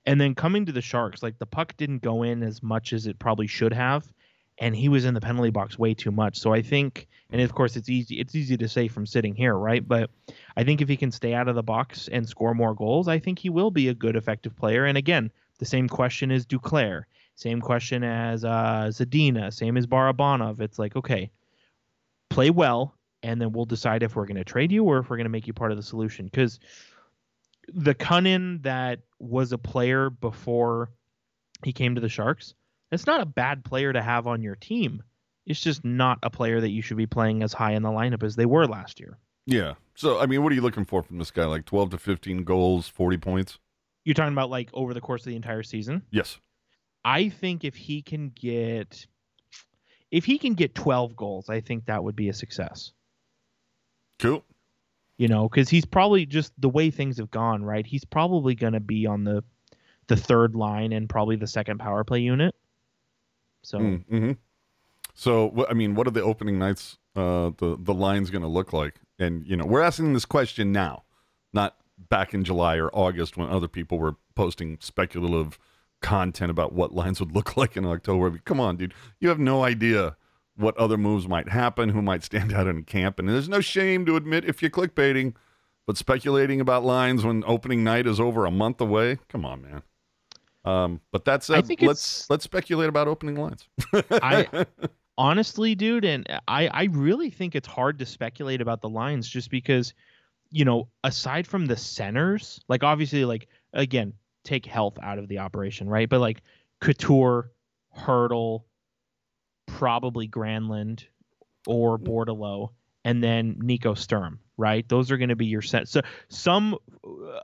And then coming to the Sharks, like the puck didn't go in as much as it probably should have and he was in the penalty box way too much. So I think, and of course it's easy it's easy to say from sitting here, right? But I think if he can stay out of the box and score more goals, I think he will be a good effective player. And again, the same question is Duclair, same question as uh, Zadina, same as Barabanov. It's like okay, play well, and then we'll decide if we're going to trade you or if we're going to make you part of the solution. Because the Kunin that was a player before he came to the Sharks it's not a bad player to have on your team. It's just not a player that you should be playing as high in the lineup as they were last year. Yeah. So, I mean, what are you looking for from this guy? Like 12 to 15 goals, 40 points? You're talking about like over the course of the entire season? Yes. I think if he can get if he can get 12 goals, I think that would be a success. Cool. You know, cuz he's probably just the way things have gone, right? He's probably going to be on the the third line and probably the second power play unit. So, mm, mm-hmm. so I mean, what are the opening nights? Uh, the the lines going to look like? And you know, we're asking this question now, not back in July or August when other people were posting speculative content about what lines would look like in October. I mean, come on, dude, you have no idea what other moves might happen, who might stand out in camp, and there's no shame to admit if you're clickbaiting, but speculating about lines when opening night is over a month away, come on, man. Um, but that's uh, let's let's speculate about opening lines. I honestly, dude, and I I really think it's hard to speculate about the lines just because you know, aside from the centers, like obviously, like again, take health out of the operation, right? But like Couture, Hertl, probably Granlund or Bordeleau, and then Nico Sturm, right? Those are going to be your set. So some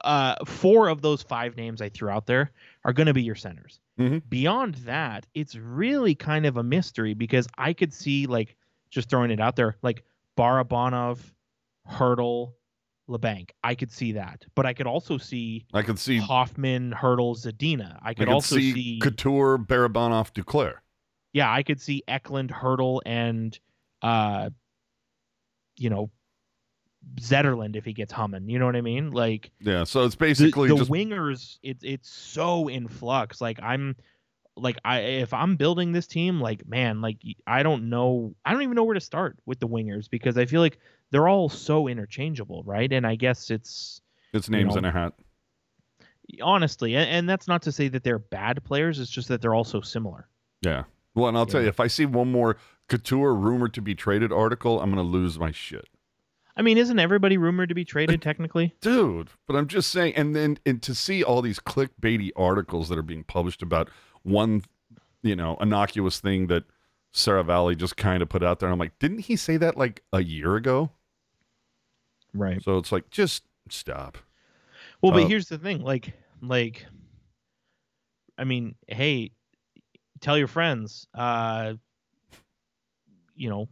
uh, four of those five names I threw out there are going to be your centers. Mm-hmm. Beyond that, it's really kind of a mystery because I could see like just throwing it out there, like Barabanov, Hertl, Labanc. I could see that, but I could also see I could see Hoffman, Hertl, Zadina. I I could, could also see, see, Couture, Barabanov, Duclair. yeah, I could see Eklund, Hertl, and uh, you know, Zetterlund if he gets humming. You know what I mean? Like Yeah, so it's the, basically the just wingers, it's it's so in flux. Like I'm, like I if I'm building this team, like man, like I don't know, I don't even know where to start with the wingers because I feel like they're all so interchangeable, right? And I guess it's it's names know, in a hat. honestly, and, and that's not to say that they're bad players. It's just that they're all so similar. Yeah. Well, and I'll tell you, if I see one more Couture rumored to be traded article, I'm going to lose my shit. I mean, isn't everybody rumored to be traded technically? Dude, but I'm just saying, and then and to see all these clickbaity articles that are being published about one, you know, innocuous thing that Sarah Valley just kind of put out there, and I'm like, didn't he say that like a year ago? Right. So it's like, just stop. Well, but Uh, here's the thing, like, like, I mean, hey, tell your friends, uh, you know,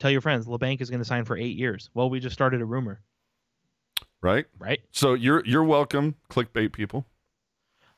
tell your friends, Labanc is going to sign for eight years. Well, we just started a rumor, Right? right? So you're you're welcome, clickbait people.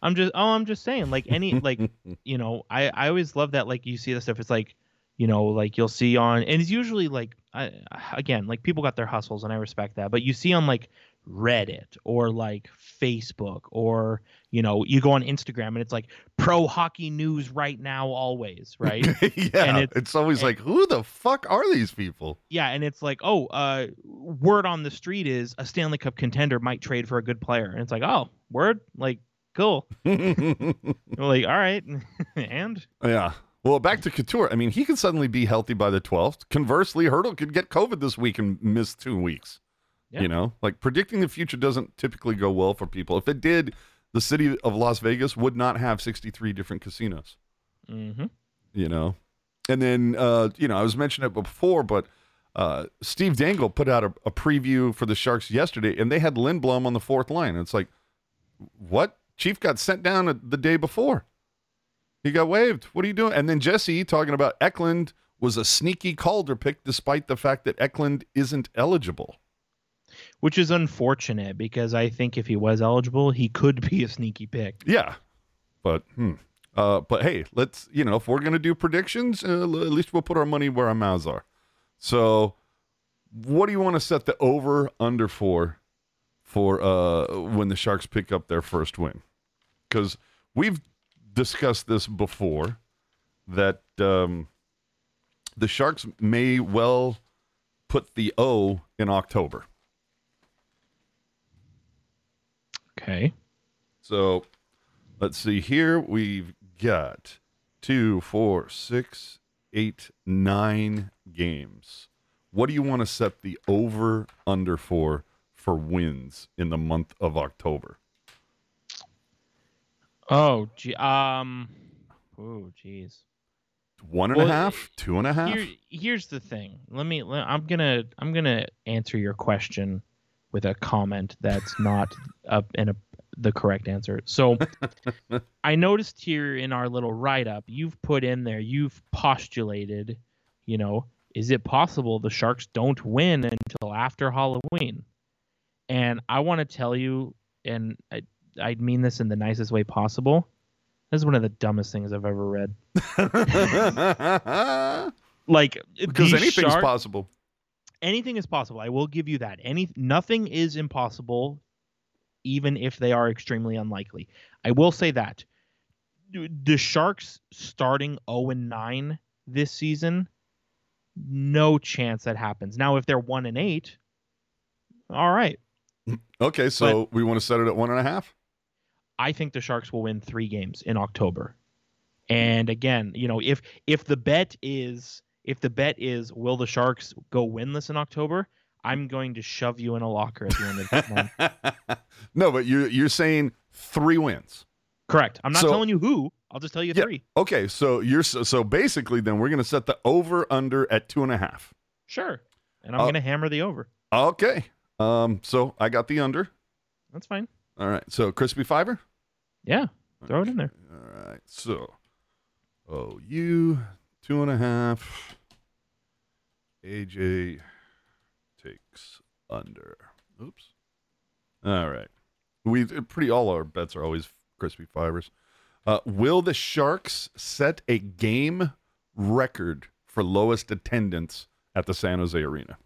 I'm just, oh, I'm just saying, like, any, like, you know, I, I always love that, like, you see the stuff. It's like, you know, like you'll see on, and it's usually like, I, again, like people got their hustles, and I respect that. But you see on like Reddit or like Facebook or you know, you go on Instagram and it's like pro hockey news right now, always, right? yeah, And it's, it's- always and- like, who the fuck are these people? yeah, and it's like, oh, uh, word on the street is a Stanley Cup contender might trade for a good player, and it's like, oh, word, like, cool, like, all right, and Yeah. Well, back to Couture. I mean, he could suddenly be healthy by the 12th. Conversely, Hertl could get COVID this week and miss two weeks. Yeah. You know, like predicting the future doesn't typically go well for people. If it did, the city of Las Vegas would not have 63 different casinos, mm-hmm. you know? And then, uh, you know, I was mentioning it before, but uh, Steve Dangle put out a, a preview for the Sharks yesterday, and they had Lindblom on the fourth line. It's like, what? Chief got sent down the day before. He got waived. What are you doing? And then Jesse talking about Eklund was a sneaky Calder pick despite the fact that Eklund isn't eligible. which is unfortunate because I think if he was eligible, he could be a sneaky pick. Yeah. But hmm. Uh, but hey, let's you know if we're gonna do predictions, uh, at least we'll put our money where our mouths are. So, what do you want to set the over under for for uh when the Sharks pick up their first win? Because we've discussed this before that um, the Sharks may well put the O in October. Okay. So let's see here. We've got two, four, six, eight, nine games. What do you want to set the over under for for wins in the month of October? Oh, gee, um, oh, jeez. One and a half, two and a half. Here, here's the thing. Let me. let- I'm gonna. I'm gonna answer your question with a comment that's not up in a the correct answer. So, I noticed here in our little write up, you've put in there. You've postulated. You know, is it possible the Sharks don't win until after Halloween? And I want to tell you, and I, I mean this in the nicest way possible. This is one of the dumbest things I've ever read. Like because anything's Shark- possible. anything is possible. I will give you that. Any nothing is impossible, even if they are extremely unlikely. I will say that the Sharks starting 0 and 9 this season, no chance that happens. Now, if they're one and eight, all right. Okay, so we want to set it at one and a half. I think the Sharks will win three games in October. And again, you know, if if the bet is if the bet is will the Sharks go winless in October, I'm going to shove you in a locker at the end of this month. no, but you're you're saying three wins. Correct. I'm not So- telling you who. I'll just tell you Yeah. three. Okay, so you're so, so basically then we're gonna set the over under at two and a half. Sure. And I'm Uh, going to hammer the over. Okay. Um, so I got the under. That's fine. All right. So crispy fiber. Yeah. Throw it in there. All right. So, oh, you two and a half. AJ takes under. Oops. All right. We pretty all our bets are always crispy fibers. Uh, will the Sharks set a game record for lowest attendance at the San Jose Arena?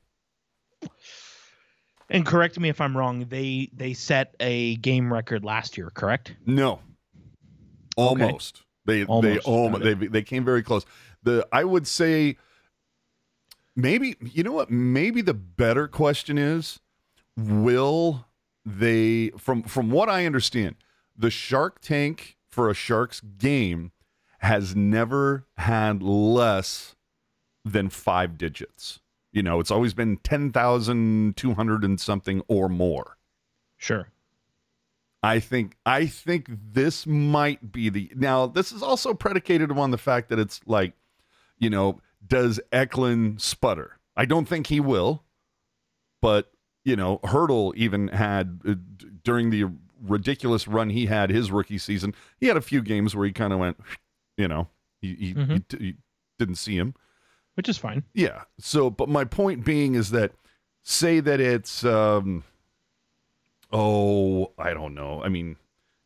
And correct me if I'm wrong. They they set a game record last year, correct? No. Almost. They they Almost. almost Got they they came very close. The I would say maybe you know what maybe the better question is will they from from what I understand the Shark Tank for a Sharks game has never had less than 5 digits. You know, it's always been 10,200 and something or more. Sure. I think I think this might be the now this is also predicated on the fact that it's like, you know, does Eklund sputter? I don't think he will, but you know, Hertl even had uh, d- during the ridiculous run he had his rookie season. He had a few games where he kind of went, you know, he, he, Mhm. he, t- he didn't see him. Which is fine. Yeah. So, but my point being is that say that it's, um, oh, I don't know. I mean,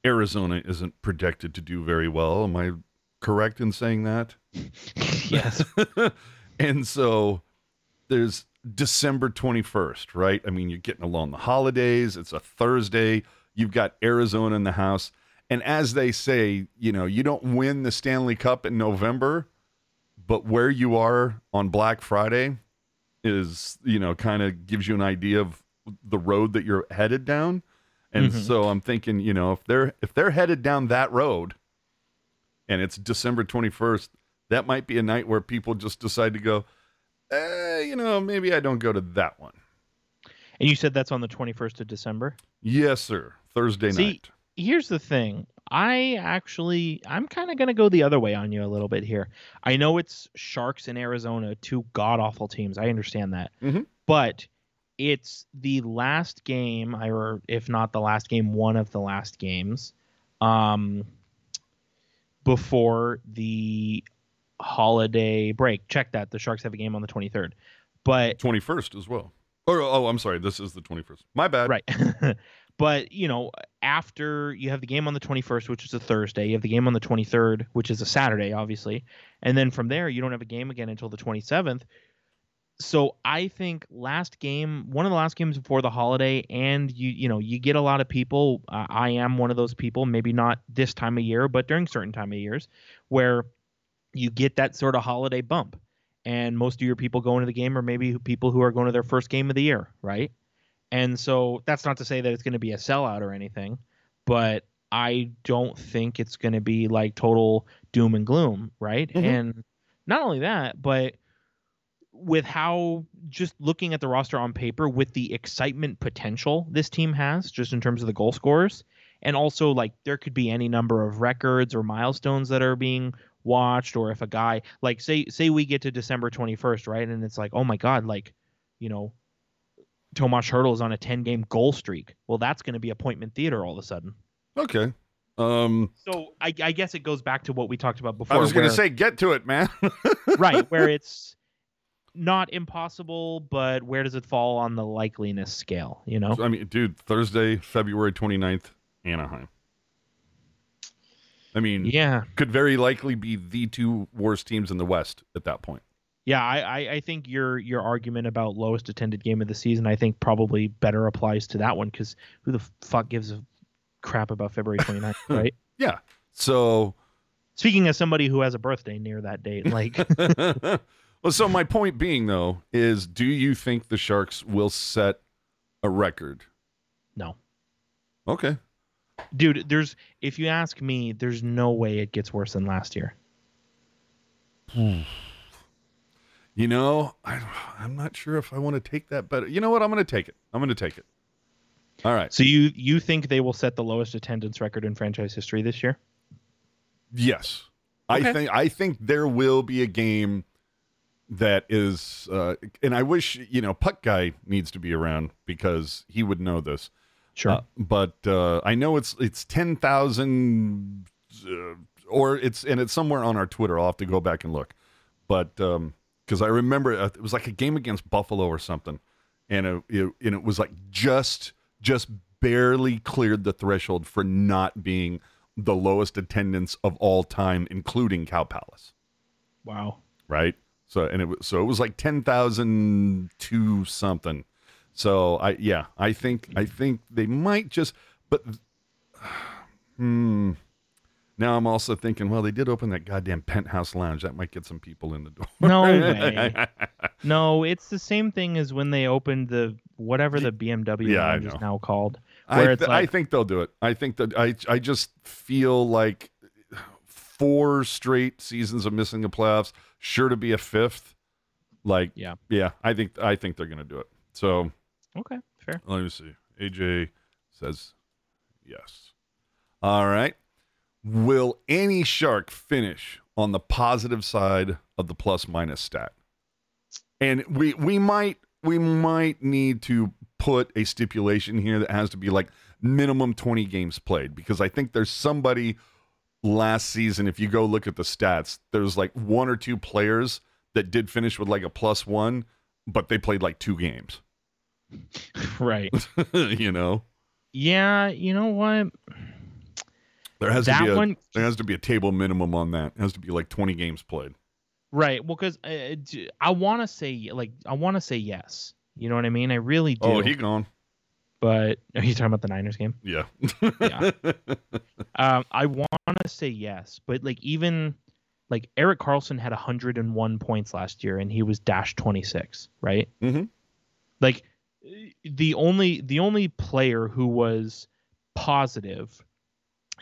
Arizona isn't projected to do very well. Am I correct in saying that? yes. and so there's December 21st, right? I mean, you're getting along the holidays. It's a Thursday. You've got Arizona in the house. And as they say, you know, you don't win the Stanley Cup in November, but where you are on Black Friday is, you know, kind of gives you an idea of the road that you're headed down. And Mhm. so I'm thinking, you know, if they're if they're headed down that road and it's December 21st, that might be a night where people just decide to go, eh, you know, maybe I don't go to that one. And you said that's on the 21st of December. Yes, sir. Thursday See, night. Here's the thing. I actually, I'm kind of going to go the other way on you a little bit here. I know it's Sharks in Arizona, two god awful teams. I understand that. Mhm. But it's the last game, or if not the last game, one of the last games um, before the holiday break. Check that. The Sharks have a game on the 23rd. But 21st as well. Or, oh, I'm sorry. This is the 21st. My bad. Right. but, you know, after you have the game on the 21st, which is a Thursday, you have the game on the 23rd, which is a Saturday, obviously. And then from there, you don't have a game again until the 27th. So I think last game, one of the last games before the holiday, and you you know you get a lot of people. Uh, I am one of those people, maybe not this time of year, but during certain time of years, where you get that sort of holiday bump, and most of your people going to the game are maybe people who are going to their first game of the year, right? And so that's not to say that it's going to be a sellout or anything, but I don't think it's going to be like total doom and gloom, right? Mhm. And not only that, but with how just looking at the roster on paper with the excitement potential this team has just in terms of the goal scorers and also like there could be any number of records or milestones that are being watched or if a guy like say say we get to December 21st right and it's like oh my god like you know Tomas Hertl is on a 10 game goal streak well that's going to be appointment theater all of a sudden Okay. Um, so I, I guess it goes back to what we talked about before I was going to say, get to it, man. right where it's not impossible but where does it fall on the likeliness scale you know I mean, dude, Thursday, February 29th, Anaheim. I mean, yeah could very likely be the two worst teams in the West at that point. Yeah I, I i think your your argument about lowest attended game of the season i think probably better applies to that one because who the fuck gives a crap about february 29th right Yeah. So, speaking as somebody who has a birthday near that date like well, so my point being though is, do you think the Sharks will set a record? no Okay. dude there's if you ask me there's no way it gets worse than last year hmm. You know, I, I'm not sure if I want to take that But You know what? I'm going to take it. I'm going to take it. All right. So you you think they will set the lowest attendance record in franchise history this year? Yes. Okay. I think I think there will be a game that is uh, and I wish, you know, Puck guy needs to be around because he would know this. Sure. Uh, but uh, I know it's it's 10,000 uh, or it's and it's somewhere on our Twitter. I'll have to go back and look. But um cuz I remember uh, it was like a game against Buffalo or something and it, it and it was like just just barely cleared the threshold for not being the lowest attendance of all time including Cow Palace, wow. right? So and it was so it was like 10,000 to something. So I yeah, I think I think they might just but hmm now I'm also thinking, well, they did open that goddamn penthouse lounge. That might get some people in the door. No way. No, it's the same thing as when they opened the whatever the BMW Yeah, lounge is now called. I, th- I think they'll do it. I think that I I just feel like four straight seasons of missing the playoffs, sure to be a fifth. Like Yeah. yeah, I think I think they're gonna do it. So Okay, fair. let me see. AJ says yes. All right. Will any shark finish on the positive side of the plus minus stat? And we we might we might need to put a stipulation here that has to be like minimum 20 games played because I think there's somebody last season if you go look at the stats there's like one or two players that did finish with like a plus 1 but they played like two games Right. you know Yeah, you know what? There has that to be a one there has to be a table minimum on that. It has to be like 20 games played. Right. Well, because uh, d- I want to say like I want to say yes. You know what I mean? I really do. Oh, he gone. But are you talking about the Niners game? Yeah. Yeah. Um, I want to say yes, but like even like Erik Karlsson had 101 points last year, and he was dash 26, right? Mhm. Like the only the only player who was positive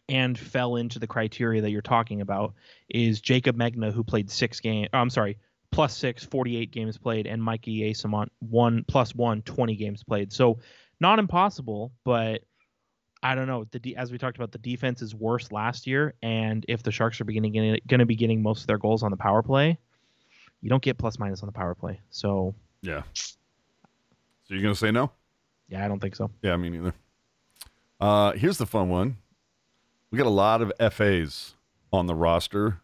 and fell into the criteria that you're talking about is Jacob Megna, who played six games. I'm sorry, plus six, 48 games played, and Mikey Eyssimont, one plus one, 20 games played. So not impossible, but I don't know. The de- as we talked about, the defense is worse last year, and if the Sharks are beginning going to be getting most of their goals on the power play, you don't get plus minus on the power play. So yeah. So you're gonna say no? yeah, I don't think so. Yeah, me neither. Uh, here's the fun one. We got a lot of FAs on the roster.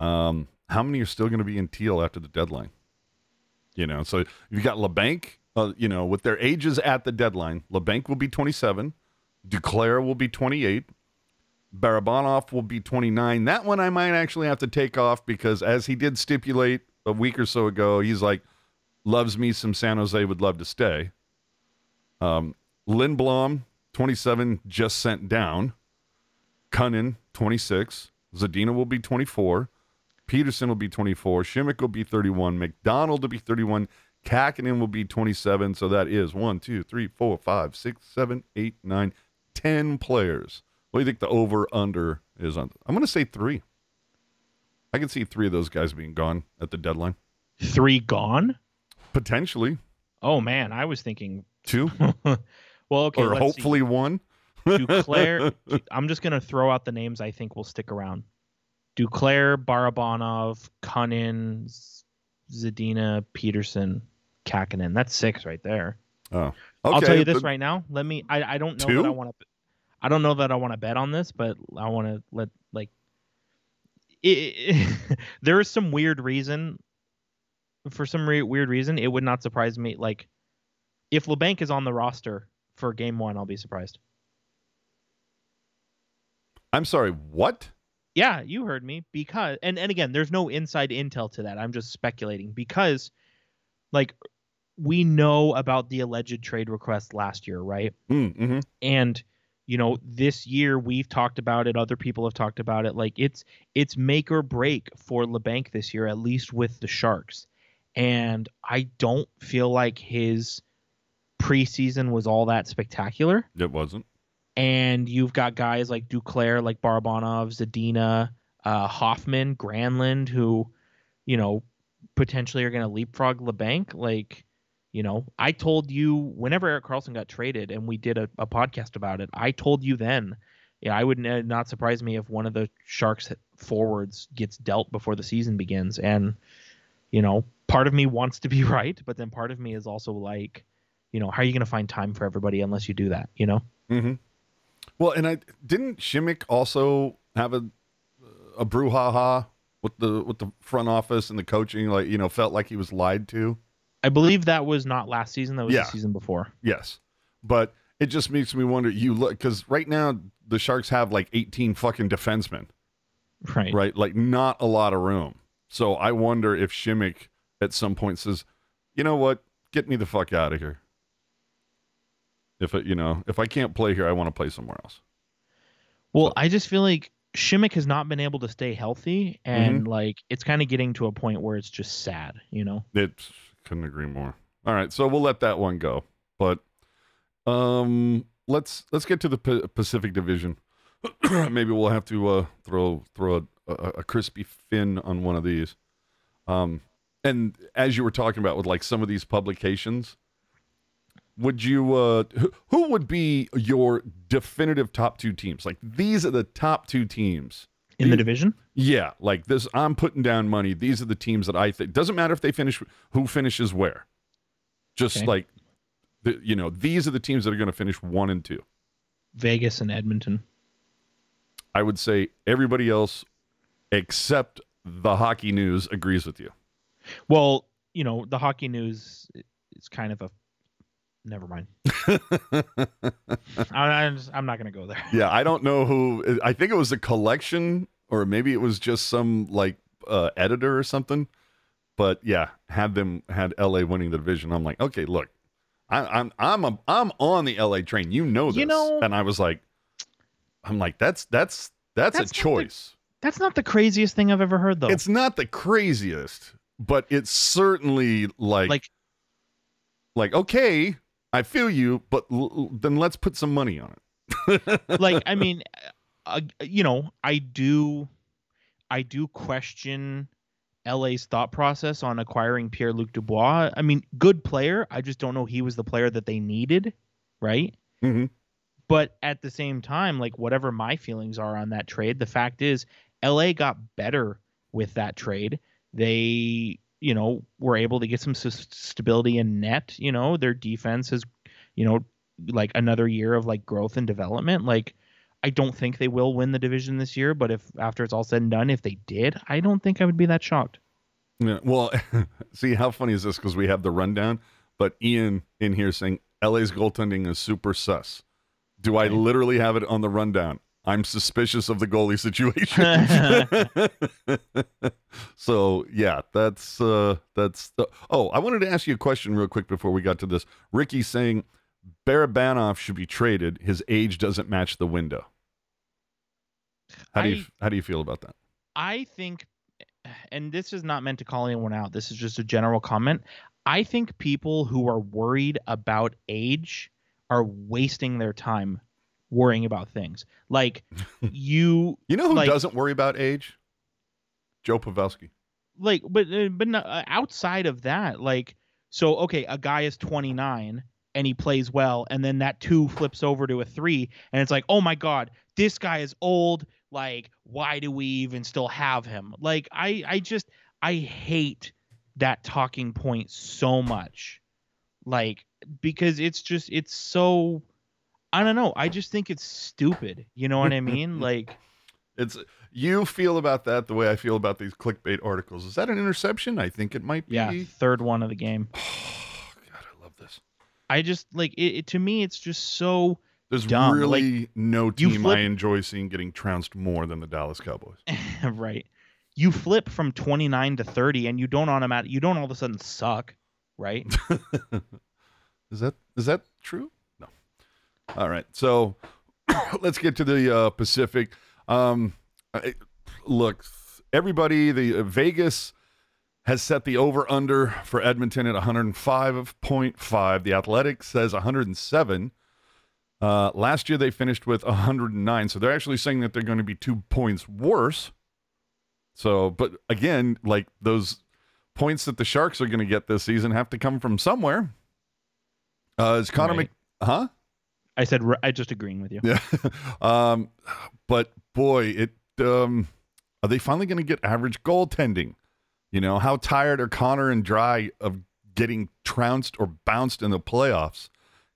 Um, how many are still going to be in teal after the deadline? You know, so you've got Labanc, uh, you know, with their ages at the deadline. Labanc will be 27. Duclair will be 28. Barabanov will be 29. That one I might actually have to take off because, as he did stipulate a week or so ago, he's like, loves me some San Jose, would love to stay. Um, Lindblom, 27, just sent down. Kunin, 26. Zadina will be 24. Peterson will be 24. Simek will be 31. MacDonald will be 31. Kähkönen will be 27. So that is 1, 2, 3, 4, 5, 6, 7, 8, 9, 10 players. What do you think the over under is on? I'm going to say three. I can see three of those guys being gone at the deadline. Three gone? Potentially Oh man, I was thinking. two, well, okay, or let's see. hopefully one. Duclair. I'm just gonna throw out the names I think will stick around. Duclair, Barabanov, Kunin, Zadina, Peterson, Kähkönen. That's six right there. Oh, I'll tell you this but- right now. Let me. I, I don't know Two? that I want to. I don't know that I want to bet on this, but I want to let like. It, there is some weird reason. For some re- weird reason, it would not surprise me. Like, if Labanc is on the roster for Game One, I'll be surprised. I'm sorry, what? Yeah, you heard me. Because and and again, there's no inside intel to that. I'm just speculating because, like, we know about the alleged trade request last year, right? Mm-hmm. and you know this year we've talked about it other people have talked about it like it's it's make or break for labanc this year at least with the sharks and i don't feel like his preseason was all that spectacular It wasn't. And you've got guys like duclair like barabanov zadina uh, hoffman granlund who you know potentially are going to leapfrog Labanc. Like, you know, I told you whenever Erik Karlsson got traded and we did a, a podcast about it, I told you then, yeah, I would not surprise me if one of the Sharks forwards gets dealt before the season begins. And, you know, part of me wants to be right, but then part of me is also like, you know, how are you going to find time for everybody unless you do that, you know? Mm-hmm. Well, and I didn't Simek also have a a brouhaha with the with the front office and the coaching, like you know, felt like he was lied to. I believe that was not last season. That was yeah. the season before. Yes, but it just makes me wonder. You look because right now the Sharks have like eighteen fucking defensemen. Right. Right. Like not a lot of room. So I wonder if Simek at some point says, "You know what? Get me the fuck out of here." If it, you know, if I can't play here, I want to play somewhere else. Well, so. I just feel like Simek has not been able to stay healthy, and mm-hmm. like it's kind of getting to a point where it's just sad, you know. It couldn't agree more. All right, so we'll let that one go, but um, let's let's get to the P- Pacific Division. Maybe we'll have to uh, throw throw a, a, a crispy fin on one of these. Um, and as you were talking about with like some of these publications, would you uh who would be your definitive top two teams? Like these are the top two teams. In the division? Yeah like this i'm putting down money. These are the teams that i think doesn't matter if they finish who finishes where. Just okay. like the, you know these are the teams that are going to finish one and two. Vegas and edmonton. I would say everybody else except the hockey news agrees with you. Well you know the hockey news is kind of a never mind. I'm, I'm not going to go there. Yeah, I don't know who. I think it was a collection, or maybe it was just some like uh, editor or something. But yeah, had them had LA winning the division. I'm like, okay, look, I, am I'm I'm a, I'm on the LA train. You know this, you know, and I was like, I'm like, that's that's that's, that's a choice. The, that's not the craziest thing I've ever heard, though. It's not the craziest, but it's certainly like like like okay I feel you, but l- then let's put some money on it. like, I mean, uh, you know, I do, I do question LA's thought process on acquiring Pierre Luc Dubois. I mean, good player. I just don't know he was the player that they needed, right? Mm-hmm. But at the same time, like whatever my feelings are on that trade, the fact is, LA got better with that trade. They you know, were able to get some stability in net. You know, their defense is, you know, like another year of like growth and development. Like, I don't think they will win the division this year, but if after it's all said and done, if they did, I don't think I would be that shocked. Yeah. Well, see, how funny is this? Because we have the rundown, but Ian in here saying LA's goaltending is super sus. Do I literally have it on the rundown? I'm suspicious of the goalie situation. so yeah, that's uh that's the Oh, I wanted to ask you a question real quick before we got to this. Ricky saying Barabanov should be traded. His age doesn't match the window. How do you how do you feel about that? I think and this is not meant to call anyone out. This is just a general comment. I think people who are worried about age are wasting their time worrying about things. Like you, you know who like, doesn't worry about age? Joe Pavelski. Like, but uh, but uh, outside of that, like, so okay, a guy is 29 and he plays well, and then that two flips over to a three, and it's like, oh my god, this guy is old. Like, why do we even still have him? Like, I I just I hate that talking point so much, like because it's just it's so I don't know. I just think it's stupid. You know what I mean? Like it's you feel about that the way I feel about these clickbait articles. Is that an interception? I think it might be. Yeah, third one of the game. God, I love this. I just like it, it to me. It's just so. There's dumb. really like, no team flip... I enjoy seeing getting trounced more than the Dallas Cowboys. right. You flip from 29 to 30, and you don't automatic. You don't all of a sudden suck, right? is that is that true? All right. So let's get to the uh, Pacific. Um, look, everybody, the uh, Vegas has set the over under for Edmonton at 105.5. The Athletic says 107. Uh, last year they finished with 109, so they're actually saying that they're going to be two points worse. So, but again, like those points that the Sharks are going to get this season have to come from somewhere. Uh, is Connor Right. Mc, huh? I said I just agreeing with you. Yeah. um, but boy, it um, are they finally going to get average goaltending? You know, how tired are Connor and Drai of getting trounced or bounced in the playoffs?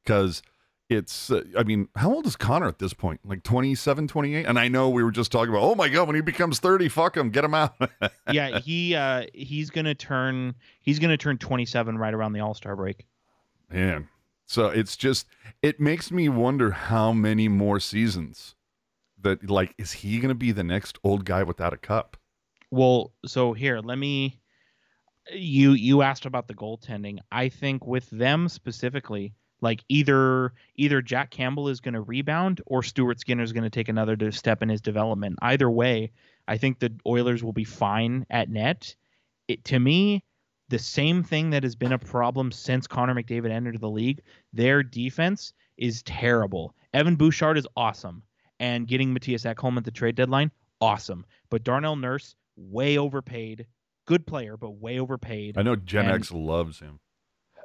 Because it's, uh, I mean, how old is Connor at this point? Like 27, 28? And I know we were just talking about, oh my God, when he becomes 30, fuck him, get him out. yeah, he uh he's gonna turn he's gonna turn 27 right around the All Star break. Man. So it's just, it makes me wonder how many more seasons that, like, is he going to be the next old guy without a cup? Well, so here, let me you you asked about the goaltending. I think with them specifically, like either either Jack Campbell is going to rebound or Stuart Skinner is going to take another step in his development. Either way, I think the Oilers will be fine at net. It to me, the same thing that has been a problem since Connor McDavid entered the league. Their defense is terrible. Evan Bouchard is awesome, and getting Mattias Ekholm at the trade deadline, awesome. But Darnell Nurse, way overpaid. Good player, but way overpaid. I know Gen And- X loves him.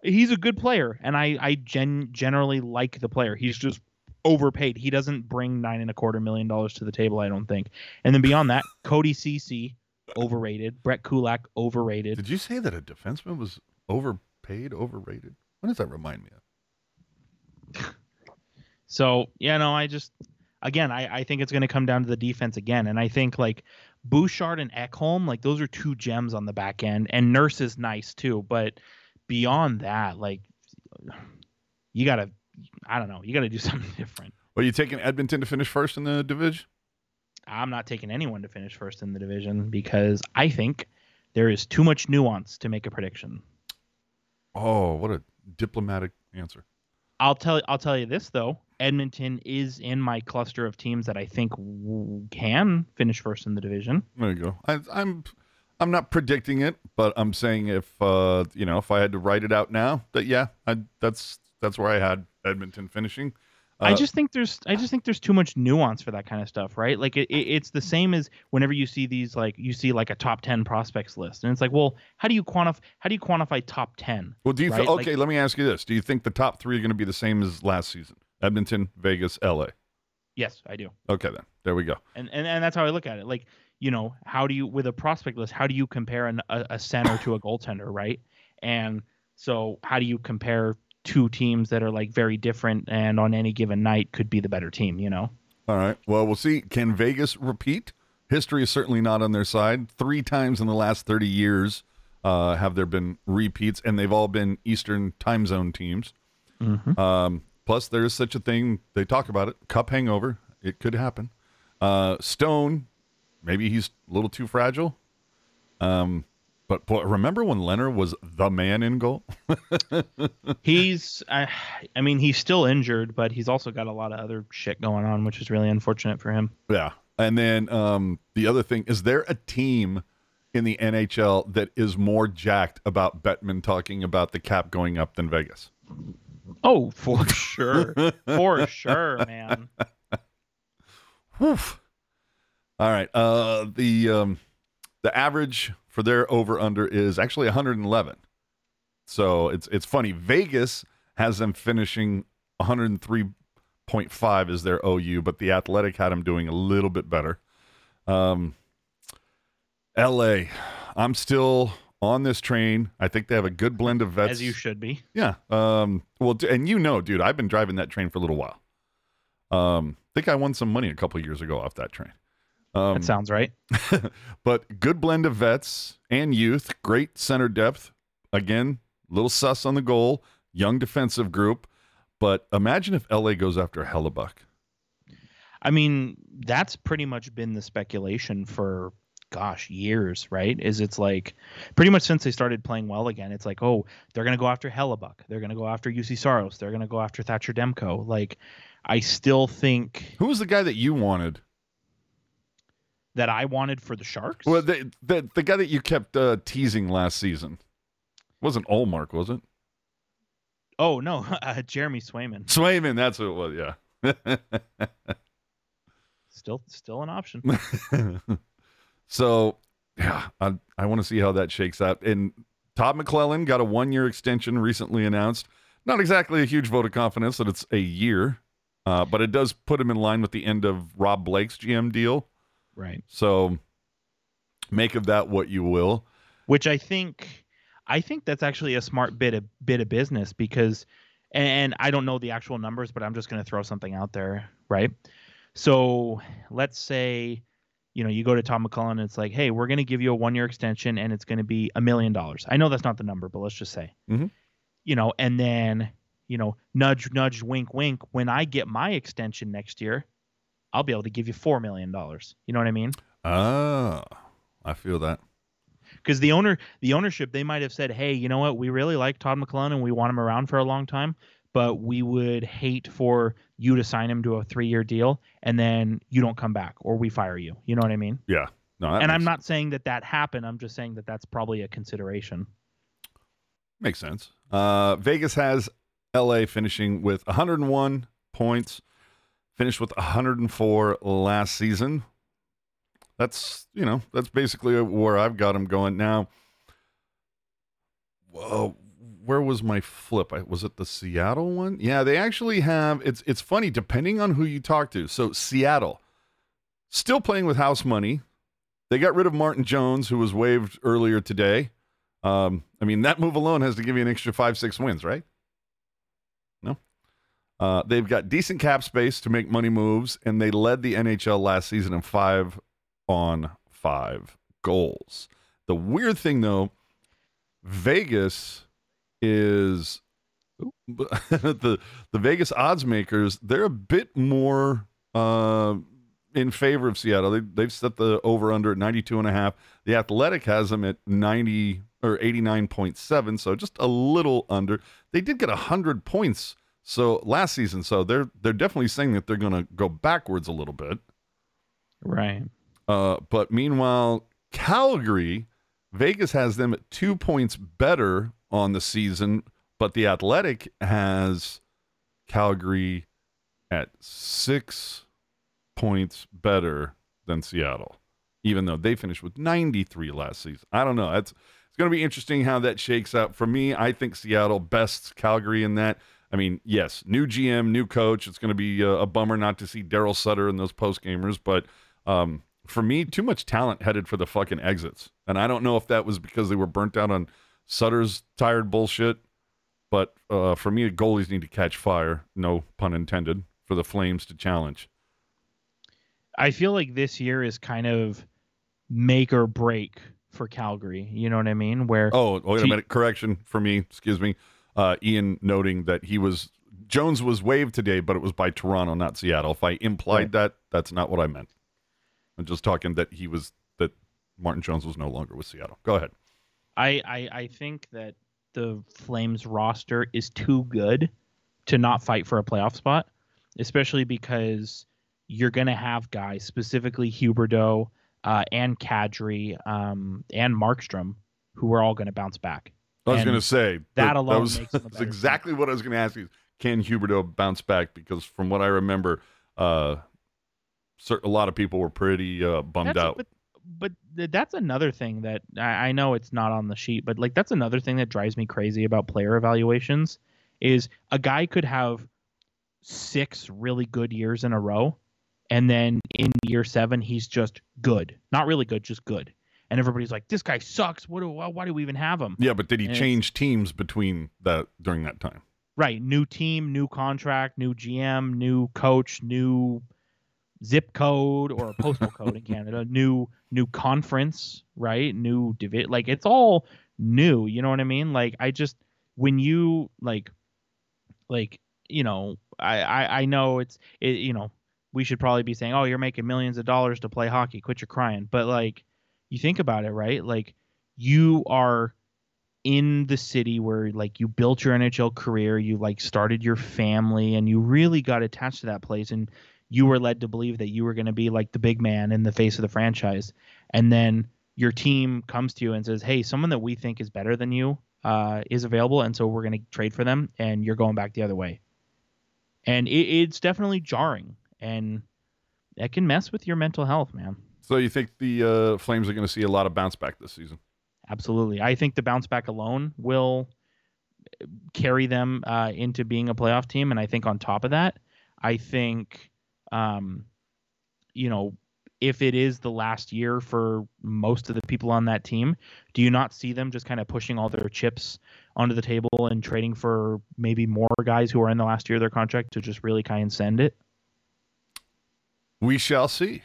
He's a good player, and I I gen- generally like the player. He's just overpaid. He doesn't bring nine and a quarter million dollars to the table, I don't think. And then beyond that, Cody Cece, overrated. Brett Kulak, overrated. Did you say that a defenseman was overpaid, overrated? What does that remind me of? So yeah, no, I just again, I, I think it's going to come down to the defense again, and I think like Bouchard and Ekholm, like those are two gems on the back end, and Nurse is nice too, but beyond that, like you gotta, I don't know, you gotta do something different. Are you taking Edmonton to finish first in the division? I'm not taking anyone to finish first in the division because I think there is too much nuance to make a prediction. Oh, what a diplomatic answer. I'll tell I'll tell you this though. Edmonton is in my cluster of teams that I think w- can finish first in the division. There you go. I, I'm, I'm not predicting it, but I'm saying if uh, you know, if I had to write it out now, that yeah, I, that's that's where I had Edmonton finishing. I Uh, just think there's I just think there's too much nuance for that kind of stuff, right? Like it, it, it's the same as whenever you see these like you see like a top 10 prospects list and it's like, well, how do you quantify how do you quantify top 10? Well, do you right? th- Like- okay? let me ask you this: Do you think the top three are going to be the same as last season? Edmonton, Vegas, L.A. Yes, I do. Okay, then there we go. And and, and that's how I look at it. Like, you know, how do you with a prospect list, how do you compare an, a, a center to a goaltender, right? And so how do you compare two teams that are like very different and on any given night could be the better team, you know? All right. Well, we'll see. Can Vegas repeat? History is certainly not on their side. Three times in the last 30 years uh, have there been repeats, and they've all been Eastern time zone teams. Mm-hmm. Um, plus, there is such a thing. They talk about it. Cup hangover. It could happen. Uh, Stone, maybe he's a little too fragile. Um, but boy, remember when Leonard was the man in goal? He's, I, I mean, he's still injured, but he's also got a lot of other shit going on, which is really unfortunate for him. Yeah. And then um, the other thing is there a team in the NHL that is more jacked about Bettman talking about the cap going up than Vegas? Oh, for sure, for sure, man. Woof. All right. Uh, the um, the average for their over under is actually 111. So it's it's funny. Vegas has them finishing 103.5 is their OU, but the Athletic had them doing a little bit better. Um, L.A. I'm still on this train. I think they have a good blend of vets. As you should be. Yeah. Um. Well, and you know, dude, I've been driving that train for a little while. Um. I think I won some money a couple years ago off that train. Um, That sounds right. but good blend of vets and youth. Great center depth. Again, little sus on the goal. Young defensive group. But imagine if LA goes after Hellebuyck. I mean, that's pretty much been the speculation for gosh, years, right? Is it's like pretty much since they started playing well again, it's like, oh, they're gonna go after Hellebuyck, they're gonna go after Juuse Saros, they're gonna go after Thatcher Demko. Like, I still think Who was the guy that you wanted? That I wanted for the Sharks. Well, the the, the guy that you kept uh, teasing last season wasn't Ullmark, was it? oh no, uh, Jeremy Swayman, Swayman, that's who it was. Yeah. still still an option. so yeah, I, I want to see how that shakes out. And Todd McLellan got a one year extension recently announced. Not exactly a huge vote of confidence that it's a year, uh, but it does put him in line with the end of Rob Blake's GM deal. Right. So make of that what you will. Which I think, I think that's actually a smart bit of bit of business because, and I don't know the actual numbers, but I'm just going to throw something out there, right? So let's say you know, you go to Tom McLellan and it's like, hey, we're going to give you a one year extension and it's going to be a million dollars. I know that's not the number, but let's just say, mm-hmm. you know, and then, you know, nudge, nudge, wink, wink. When I get my extension next year, I'll be able to give you $4 million. You know what I mean? Ah, I feel that. Because the owner, the ownership, they might have said, "Hey, you know what? We really like Todd McLellan and we want him around for a long time but we would hate for you to sign him to a three year deal and then you don't come back or we fire you. You know what I mean? Yeah. No, and I'm not saying that that happened. I'm just saying that that's probably a consideration. Makes sense. Uh, Vegas has LA finishing with 101 points, finished with 104 last season. That's, you know, that's basically where I've got them going now. Where was my flip? I, was it the Seattle one? Yeah, they actually have. It's it's funny depending on who you talk to. So Seattle, still playing with house money. They got rid of Martin Jones, who was waived earlier today. Um, I mean, that move alone has to give you an extra five, six wins, right? Uh, they've got decent cap space to make money moves, and they led the NHL last season in five on five goals. The weird thing, though, Vegas is the the Vegas odds makers. They're a bit more uh, in favor of Seattle. They, they've set the over under at 92 and a half. The Athletic has them at 90 or 89.7, so just a little under. They did get 100 points so last season, so they're they're definitely saying that they're going to go backwards a little bit. Right. Uh, but meanwhile, Calgary, Vegas has them at 2 points better on the season, but the Athletic has Calgary at six points better than Seattle, even though they finished with 93 last season. I don't know. It's it's going to be interesting how that shakes out. For me, I think Seattle bests Calgary in that. I mean, yes, new GM, new coach. It's going to be a, a bummer not to see Daryl Sutter and those post gamers, but um, for me, too much talent headed for the fucking exits. And I don't know if that was because they were burnt out on Sutter's tired bullshit. But uh, for me, goalies need to catch fire. No pun intended for the Flames to challenge. I feel like this year is kind of make or break for Calgary. You know what I mean? Where oh, wait a minute, correction for me. Excuse me. Uh, Ian noting that he was Jones was waived today, but it was by Toronto, not Seattle. If I implied that, that's not what I meant. I'm just talking that he was that Martin Jones was no longer with Seattle. Go ahead. I, I I think that the Flames roster is too good to not fight for a playoff spot, especially because you're going to have guys, specifically Huberdeau uh, and Kadri um, and Markstrom, who are all going to bounce back. I was going to say that, alone that was, that's exactly team. what I was going to ask you. Can Huberdeau bounce back? Because from what I remember, uh, a lot of people were pretty uh, bummed that's, out. But but that's another thing that I, I know it's not on the sheet, but like that's another thing that drives me crazy about player evaluations is a guy could have six really good years in a row, and then in year seven he's just good, not really good, just good. And everybody's like, "This guy sucks. What do? Why do we even have him?" Yeah, but did he and change teams between that during that time? Right, new team, new contract, new GM, new coach, new zip code or postal code in Canada, new new conference, right? New divi- like it's all new, you know what I mean? Like I just when you like like you know, I I, I know it's it, you know, we should probably be saying, "Oh, you're making millions of dollars to play hockey. Quit your crying." But like you think about it, right? Like you are in the city where like you built your NHL career, you like started your family and you really got attached to that place and you were led to believe that you were going to be like the big man in the face of the franchise, and then your team comes to you and says, "Hey, someone that we think is better than you uh, is available, and so we're going to trade for them," and you're going back the other way, and it, it's definitely jarring, and that can mess with your mental health, man. So you think the uh, Flames are going to see a lot of bounce back this season? Absolutely. I think the bounce back alone will carry them uh, into being a playoff team. And I think on top of that, I think, um, you know, if it is the last year for most of the people on that team, do you not see them just kind of pushing all their chips onto the table and trading for maybe more guys who are in the last year of their contract to just really kind of send it? We shall see.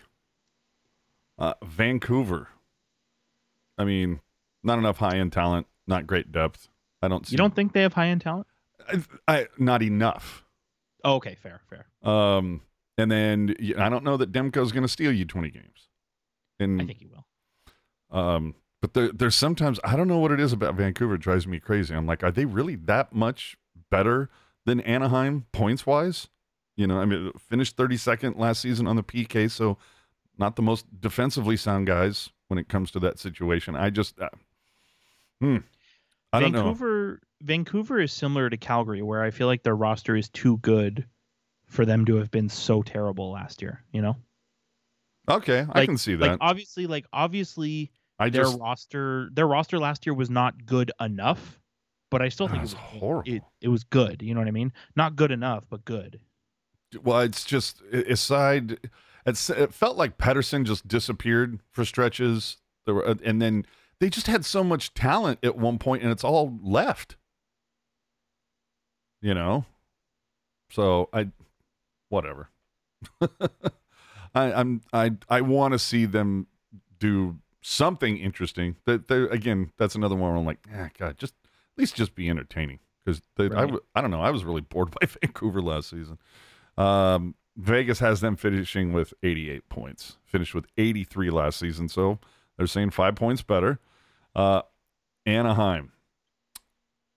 Uh, Vancouver. I mean, not enough high end talent, not great depth. I don't. See, you don't think they have high end talent? I, I, not enough. Oh, okay, fair, fair. Um, and then I don't know that Demko's going to steal you twenty games. And I think he will. Um, but there, there's sometimes I don't know what it is about Vancouver it drives me crazy. I'm like, are they really that much better than Anaheim points wise? You know, I mean, finished 32nd last season on the PK, so not the most defensively sound guys when it comes to that situation. I just, uh, hmm, I don't Vancouver, know. Vancouver is similar to Calgary, where I feel like their roster is too good for them to have been so terrible last year. You know. Okay, like, I can see that. Like obviously, like obviously, I their just, roster, their roster last year was not good enough, but I still think it was horrible. It, it was good. You know what I mean? Not good enough, but good. Well, it's just aside. It's, it felt like Pettersson just disappeared for stretches. There were, and then they just had so much talent at one point, and it's all left. You know, so I, whatever. I, I'm I I want to see them do something interesting. That they again, that's another one. Where I'm like, ah, God, just at least just be entertaining because right. I I don't know. I was really bored by Vancouver last season. Um, Vegas has them finishing with 88 points, finished with 83 last season. So they're saying five points better. Uh, Anaheim,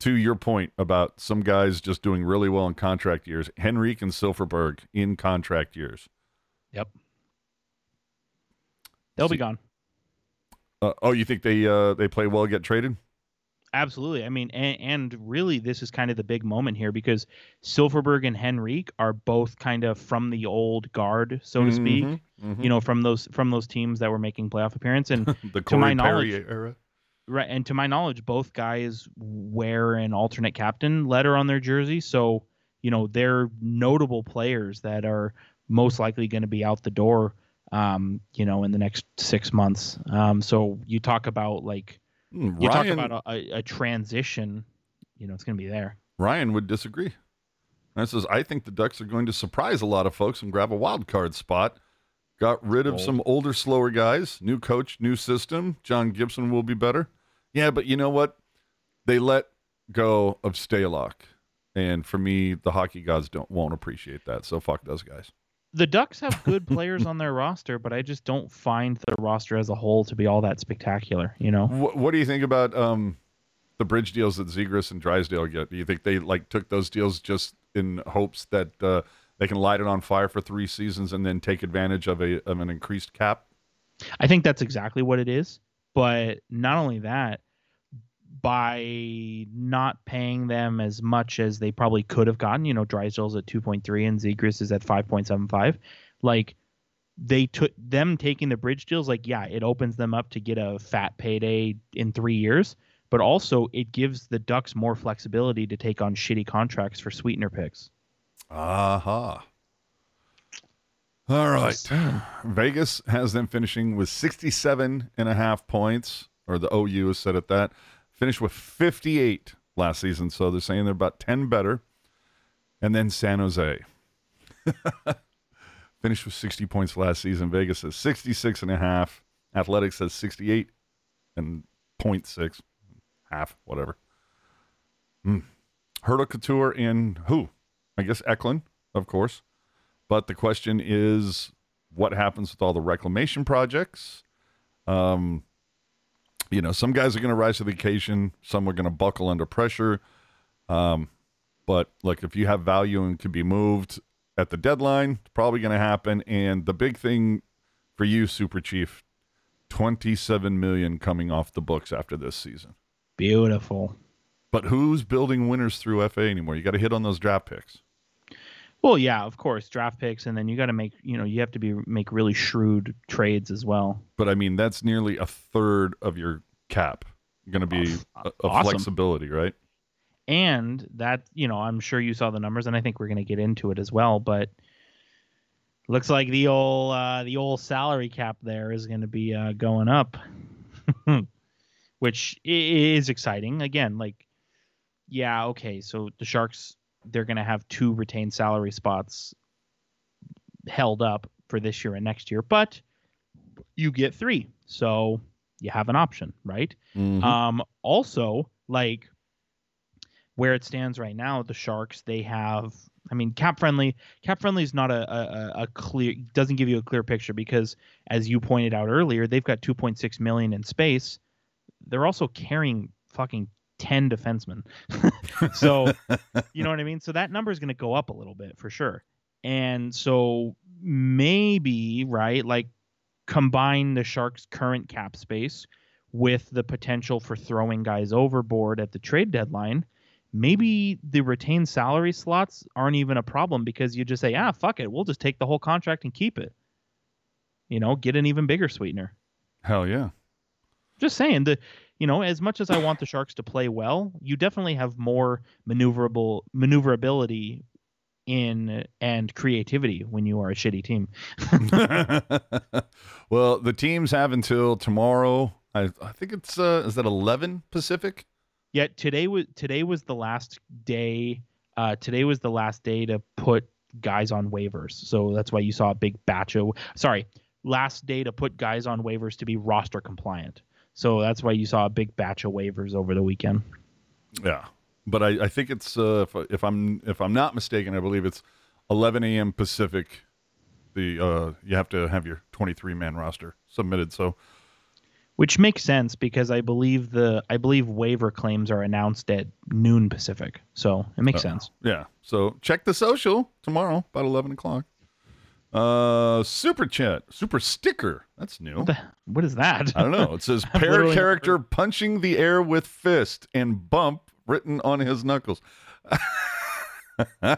to your point about some guys just doing really well in contract years, Henrique and Silfverberg in contract years. Yep. They'll be gone. Uh, oh, you think they uh, they play well, get traded? Absolutely. I mean, and, and, really, this is kind of the big moment here because Silfverberg and Henrique are both kind of from the old guard, so to mm-hmm, speak. Mm-hmm. You know, from those from those teams that were making playoff appearance. And to my knowledge, era. right? And to my knowledge, both guys wear an alternate captain letter on their jersey, so you know they're notable players that are most likely going to be out the door. Um, you know, in the next six months. Um, so you talk about like Hmm, you Ryan, talk about a, a, transition, you know, it's going to be there. Ryan would disagree. Ryan says, I think the Ducks are going to surprise a lot of folks and grab a wild card spot. Got rid of some older, slower guys. New coach, new system. John Gibson will be better. Yeah, but you know what? They let go of Stalock. And for me, the hockey gods don't won't appreciate that. So fuck those guys the Ducks have good players on their roster, but I just don't find the roster as a whole to be all that spectacular. You know. What, what do you think about um, the bridge deals that Zegras and Drysdale get? Do you think they like took those deals just in hopes that uh, they can light it on fire for three seasons and then take advantage of a of an increased cap? I think that's exactly what it is. But not only that, by not paying them as much as they probably could have gotten. You know, Drysdale's at 2.3 and Zegras is at 5.75. Like they took them taking the bridge deals. Like, yeah, it opens them up to get a fat payday in three years, but also it gives the Ducks more flexibility to take on shitty contracts for sweetener picks. Aha. Uh-huh. All right. Vegas has them finishing with 67 and a half points, or the OU is set at that. Finished with 58 last season, so they're saying they're about 10 better. And then San Jose. Finished with 60 points last season. Vegas says 66 and a half. Athletics says 68 and 0.6. Half, whatever. Mm. Hertl Couture and who? I guess Eklund, of course. But the question is what happens with all the reclamation projects? Um, you know, some guys are going to rise to the occasion. Some are going to buckle under pressure. Um, but like, if you have value and can be moved at the deadline, it's probably going to happen. And the big thing for you, Super Chief, twenty-seven million coming off the books after this season. Beautiful. But who's building winners through FA anymore? You got to hit on those draft picks. Well, yeah, of course, draft picks, and then you got to make you know you have to be make really shrewd trades as well. But I mean, that's nearly a third of your cap going to be a, a Awesome. flexibility, right? and that you know i'm sure you saw the numbers and i think we're going to get into it as well but looks like the old uh, the old salary cap there is going to be uh, going up which is exciting again like yeah okay so the sharks they're going to have two retained salary spots held up for this year and next year but you get three so you have an option right Mhm. um, also, like where it stands right now, the Sharks they have. I mean, cap friendly. Cap friendly is not a, a, a clear. Doesn't give you a clear picture because, as you pointed out earlier, they've got 2.6 million in space. They're also carrying fucking 10 defensemen. so you know what I mean. So that number is going to go up a little bit for sure. And so maybe right, like combine the Sharks' current cap space with the potential for throwing guys overboard at the trade deadline, maybe the retained salary slots aren't even a problem because you just say, ah, fuck it, we'll just take the whole contract and keep it. You know, get an even bigger sweetener. Hell yeah. Just saying the you know, as much as I want the Sharks to play well, you definitely have more maneuverable maneuverability in and creativity when you are a shitty team. well, the teams have until tomorrow. I, I think it's uh, is that eleven Pacific? Yet today was today was the last day. Uh, today was the last day to put guys on waivers. So that's why you saw a big batch of. Sorry, last day to put guys on waivers to be roster compliant. So that's why you saw a big batch of waivers over the weekend. Yeah, but I, I think it's uh, if, if I'm if I'm not mistaken, I believe it's 11 a.m. Pacific. The uh, you have to have your 23 man roster submitted. So which makes sense because I believe the I believe waiver claims are announced at noon Pacific, so it makes Uh, sense. yeah, so check the social tomorrow about 11 o'clock. Uh, super chat, super sticker. That's new. What, the, what is that? I don't know. It says pair character punching the air with fist and bump written on his knuckles.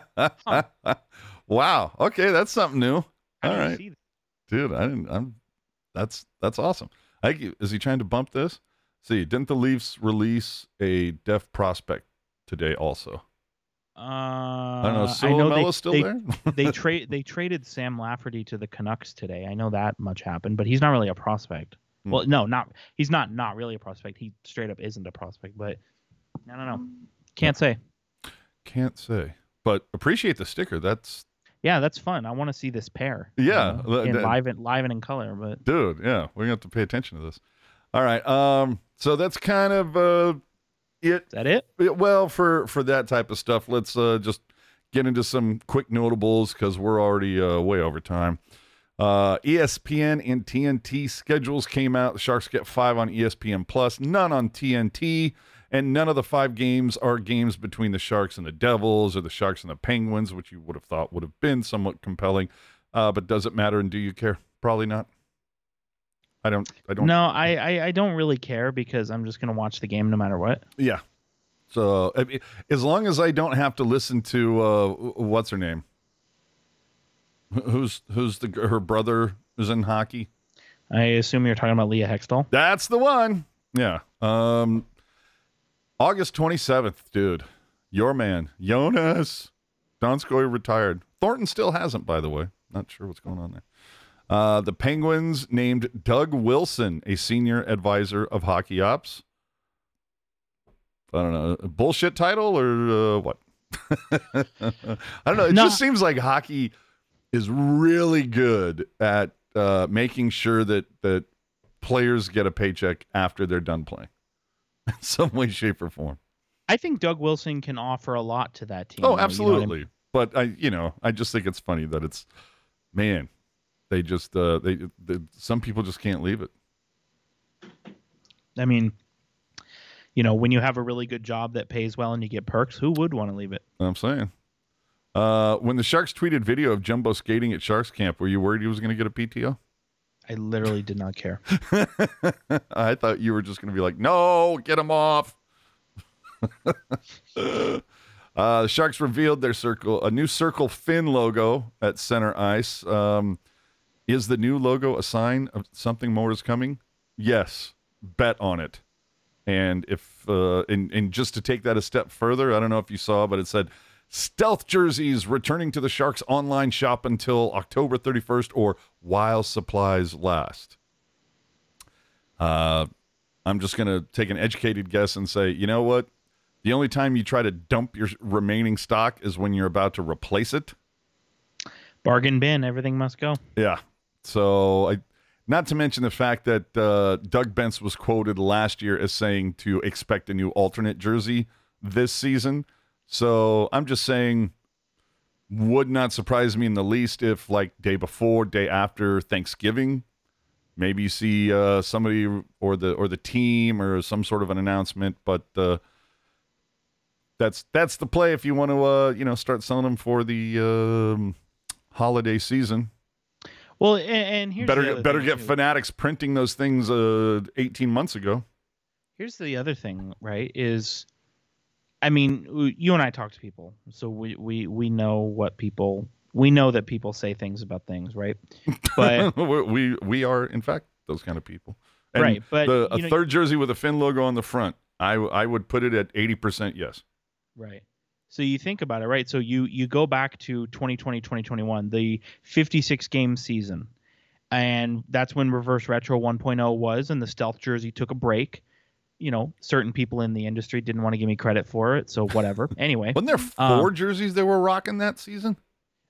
wow. Okay, that's something new. How All right, dude. I didn't. I'm. That's that's awesome. I, is he trying to bump this? See, didn't the Leafs release a deaf prospect today? Also, Uh, I don't know. I know they, still they, there? they trade they traded Sam Lafferty to the Canucks today. I know that much happened, but he's not really a prospect. Hmm. Well, no, not he's not not really a prospect. He straight up isn't a prospect, but I don't know. Can't say. Can't say, but appreciate the sticker. That's Yeah, that's fun. I want to see this pair. Yeah, you know, in live and live and in color, but dude yeah we're gonna have to pay attention to this all right um so that's kind of uh it is that it? it- well for for that type of stuff let's uh just get into some quick notables because we're already uh way over time. Uh espn and tnt schedules came out. The sharks get five on espn plus none on tnt and none of the five games are games between the sharks and the devils or the sharks and the penguins which you would have thought would have been somewhat compelling. Uh but does it matter and do you care? Probably not i don't i don't No, I, I I don't really care because I'm just gonna watch the game no matter what. Yeah. So I mean, as long as I don't have to listen to uh, what's her name, who's who's the her brother is in hockey. I assume you're talking about Leah Hextall. That's the one. Yeah. Um, August twenty seventh, dude. Your man, Joonas Donskoi retired. Thornton still hasn't, by the way. Not sure what's going on there. Uh, the Penguins named Doug Wilson a senior advisor of hockey ops. I don't know, bullshit title or uh, what? I don't know. It No. just seems like hockey is really good at uh, making sure that that players get a paycheck after they're done playing, in some way, shape, or form. I think Doug Wilson can offer a lot to that team. Oh, though, you know I absolutely. mean? But I, you know, I just think it's funny that it's, man, they just uh, they, they some people just can't leave it. I mean, you know, when you have a really good job that pays well and you get perks, who would want to leave it? I'm saying. Uh, when the Sharks tweeted video of Jumbo skating at Sharks camp, were you worried he was going to get a PTO? I literally did not care. I thought you were just going to be like, no, get him off. Uh, the Sharks revealed their circle, a new circle fin logo at center ice. Um, is the new logo a sign of something more is coming? Yes. Bet on it. And if uh, and, and just to take that a step further, I don't know if you saw, but it said stealth jerseys returning to the Sharks online shop until October 31st or while supplies last. Uh, I'm just going to take an educated guess and say, you know what? The only time you try to dump your remaining stock is when you're about to replace it. Bargain bin, everything must go. Yeah. So I not to mention the fact that uh, Doug Benz was quoted last year as saying to expect a new alternate jersey this season. So I'm just saying, would not surprise me in the least if, like, day before, day after Thanksgiving, maybe you see uh, somebody or the or the team or some sort of an announcement. But uh, that's that's the play if you want to, uh, you know, start selling them for the um, holiday season. Well, and, and here's better better get too. Fanatics printing those things uh, 18 months ago. Here's the other thing, right? Is I mean, you and I talk to people, so we we we know what people we know that people say things about things, right? But we we are in fact those kind of people, and right? But the, a know, third jersey with a fin logo on the front, I I would put it at 80 percent yes. Right. So you think about it, right? So you you go back to 2020, 2021, the 56 game season. And that's when Reverse Retro 1.0 was and the stealth jersey took a break. You know, certain people in the industry didn't want to give me credit for it, so whatever. Anyway, wasn't there four um, jerseys they were rocking that season?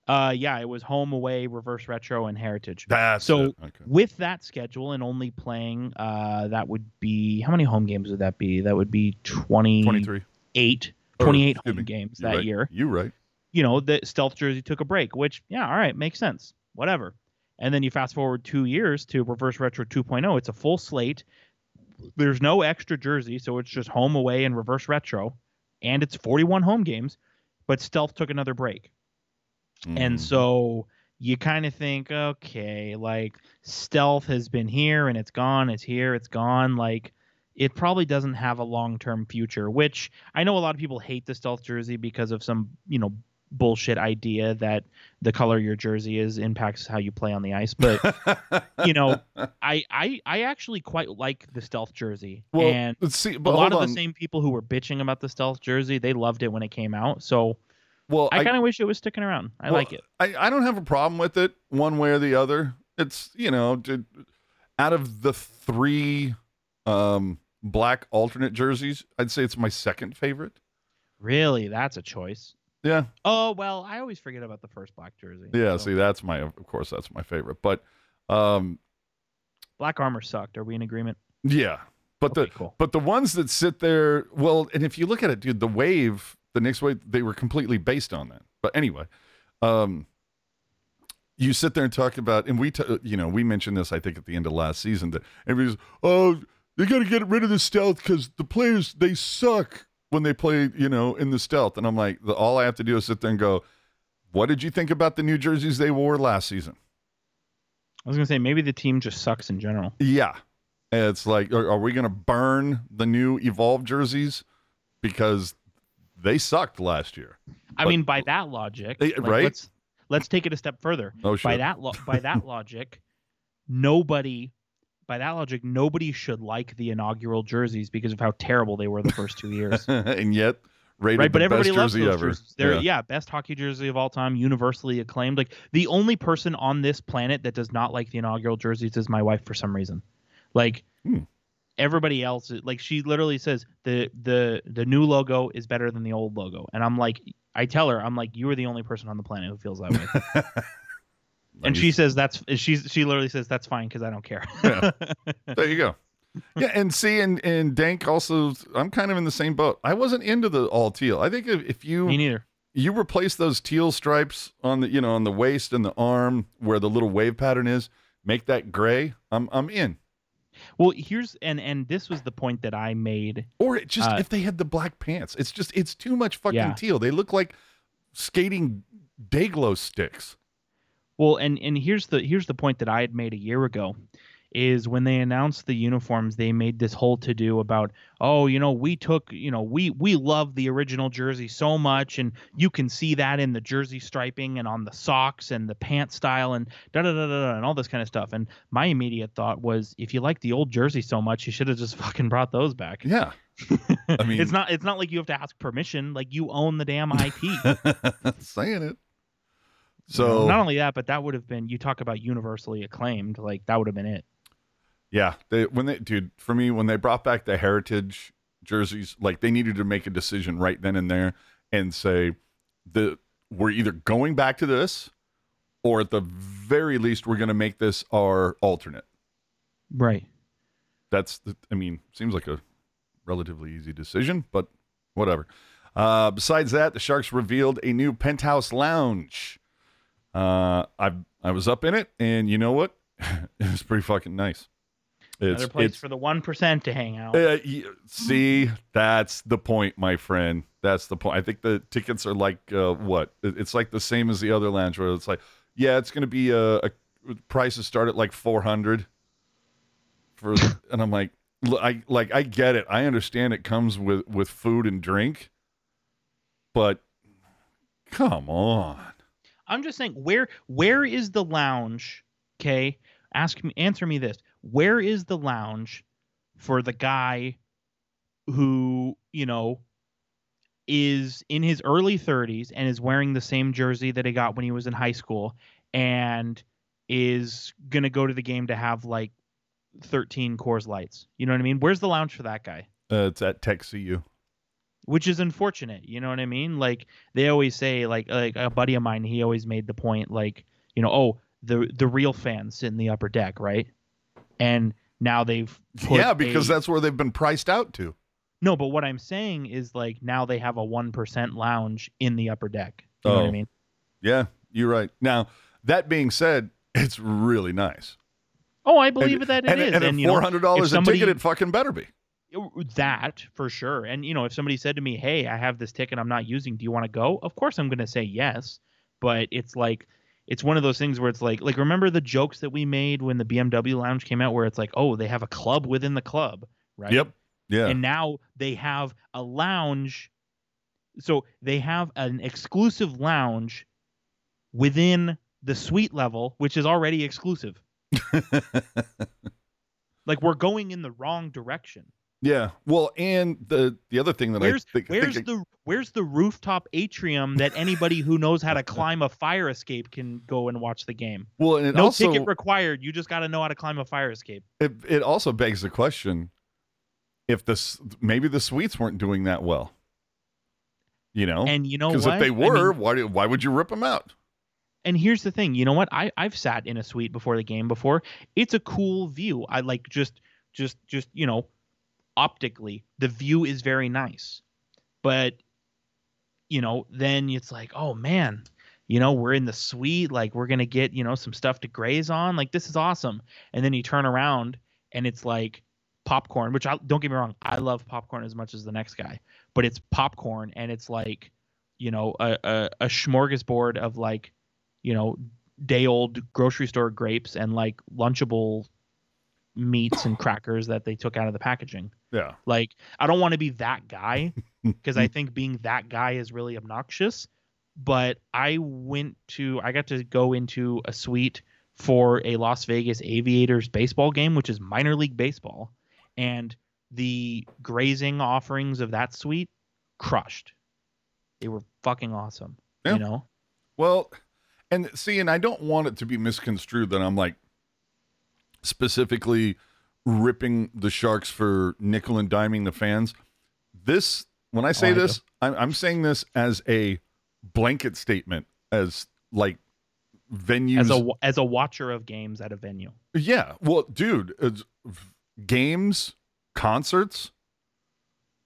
Uh, yeah, it was home, away, reverse retro, and heritage. That's so okay. with that schedule and only playing, uh, that would be how many home games would that be? That would be 20, 23. eight 28 home me. games that right. year. You right. You know, the stealth jersey took a break, which yeah, all right, makes sense. Whatever. And then you fast forward 2 years to reverse retro 2.0. It's a full slate. There's no extra jersey, so it's just home away and reverse retro and it's 41 home games, but stealth took another break. Mm. And so you kind of think, okay, like stealth has been here and it's gone, it's here, it's gone, like it probably doesn't have a long term future, which I know a lot of people hate the stealth jersey because of some, you know, bullshit idea that the color your jersey is impacts how you play on the ice. But you know, I I I actually quite like the stealth jersey. Well, and let's see, a lot of on. the same people who were bitching about the stealth jersey, they loved it when it came out. So well, I, I kind of wish it was sticking around. I well, like it. I, I don't have a problem with it one way or the other. It's you know, out of the three um black alternate jerseys, I'd say it's my second favorite. Really, that's a choice. Yeah. Oh well, I always forget about the first black jersey. Yeah. So. See, that's my, of course, that's my favorite. But, um, black armor sucked. Are we in agreement? Yeah. But okay, the cool. but the ones that sit there, well, and if you look at it, dude, the wave, the next wave, they were completely based on that. But anyway, um, you sit there and talk about, and we, t- you know, we mentioned this, I think, at the end of last season that everybody's, oh, they got to get rid of the stealth because the players they suck when they play, you know, in the stealth. And I'm like, the, all I have to do is sit there and go, what did you think about the new jerseys they wore last season? I was gonna say maybe the team just sucks in general. Yeah, it's like, are, are we gonna burn the new Evolve jerseys because they sucked last year? I but, mean, by that logic, they, like, right? Let's, let's take it a step further. Oh, sure. By that lo- by that logic, nobody by that logic, nobody should like the inaugural jerseys because of how terrible they were the first two years. and yet, rated right, but everybody loves those ever. jerseys. They're yeah. yeah. best hockey jersey of all time, universally acclaimed. Like the only person on this planet that does not like the inaugural jerseys is my wife for some reason. Like hmm. everybody else, like she literally says the the the new logo is better than the old logo, and I'm like, I tell her, I'm like, you are the only person on the planet who feels that way. and she says that's she's she literally says that's fine because I don't care. yeah. There you go. Yeah, and see, and and Dank also, I'm kind of in the same boat. I wasn't into the all teal. I think if, if you me neither. You replace those teal stripes on the you know on the waist and the arm where the little wave pattern is. Make that gray. I'm I'm in. Well, here's and and this was the point that I made. Or it just uh, if they had the black pants, it's just it's too much fucking yeah. teal. They look like skating day glow sticks. Well, and and here's the here's the point that I had made a year ago is when they announced the uniforms, they made this whole to do about, oh, you know, we took, you know, we we love the original jersey so much, and you can see that in the jersey striping and on the socks and the pant style and da da da da and all this kind of stuff. And my immediate thought was, if you like the old jersey so much, you should have just fucking brought those back. Yeah. I mean, it's not it's not like you have to ask permission. Like you own the damn IP. saying it. So not only that, but that would have been you talk about universally acclaimed. Like that would have been it. Yeah, they when they dude for me when they brought back the heritage jerseys, like they needed to make a decision right then and there and say the we're either going back to this or at the very least we're going to make this our alternate. Right. That's the, I mean, seems like a relatively easy decision, but whatever. Uh, besides that, the Sharks revealed a new penthouse lounge. Uh, I I was up in it, and you know what? it was pretty fucking nice. It's, Another place for the one percent to hang out. Uh, see, that's the point, my friend. That's the point. I think the tickets are like uh, what? It's like the same as the other lounge, where it's like, yeah, it's going to be a, a prices start at like four hundred for, and I'm like, I like I get it. I understand it comes with with food and drink, but come on. I'm just saying, where where is the lounge? Okay, ask me, answer me this where is the lounge for the guy who, you know, is in his early 30s and is wearing the same jersey that he got when he was in high school and is to go to the game to have like 13 Coors Lights. You know what I mean? Where's the lounge for that guy? Uh, it's at Tech CU. Which is unfortunate, you know what I mean? Like they always say, like like a buddy of mine, he always made the point, like you know, oh, the the real fans sit in the upper deck, right? and now they've yeah because a, that's where they've been priced out to no but what i'm saying is like now they have a 1% lounge in the upper deck you oh. know what i oh. mean yeah you're right now that being said it's really nice oh i believe and, that it and, is. and, and, and $400 somebody, a ticket it fucking better be that for sure. And you know if somebody said to me hey i have this ticket i'm not using do you want to go? Of course i'm going to say yes. But it's like it's one of those things where it's like like remember the jokes that we made when the BMW lounge came out where it's like oh they have a club within the club right? Yep. Yeah. And now they have a lounge so they have an exclusive lounge within the suite level which is already exclusive. Like we're going in the wrong direction yeah. Well, and the the other thing that where's, I think where's think the where's the rooftop atrium that anybody who knows how to climb a fire escape can go and watch the game? Well, and no also, ticket required. You just got to know how to climb a fire escape. It it also begs the question if this maybe the suites weren't doing that well. You know, and you know because if they were, I mean, why why would you rip them out? And here's the thing, you know what? I I've sat in a suite before the game before. It's a cool view. I like just just just you know optically the view is very nice. But you know then it's like oh man you know we're in the suite like we're gonna get you know some stuff to graze on like this is awesome. And then you turn around and it's like popcorn which I don't get me wrong I love popcorn as much as the next guy but it's popcorn and it's like you know a, a, a smorgasbord of like you know day old grocery store grapes and like lunchable meats and crackers that they took out of the packaging. Yeah. Like I don't want to be that guy because I think being that guy is really obnoxious. But I went to I got to go into a suite for a Las Vegas Aviators baseball game, which is minor league baseball, and the grazing offerings of that suite crushed. They were fucking awesome. Yeah. You know? Well, and see, and I don't want it to be misconstrued that I'm like, specifically ripping the Sharks for nickel and diming the fans. This, when I say oh, I this, I'm, I'm saying this as a blanket statement, as like venues as a as a watcher of games at a venue. Yeah, well, dude, games, concerts,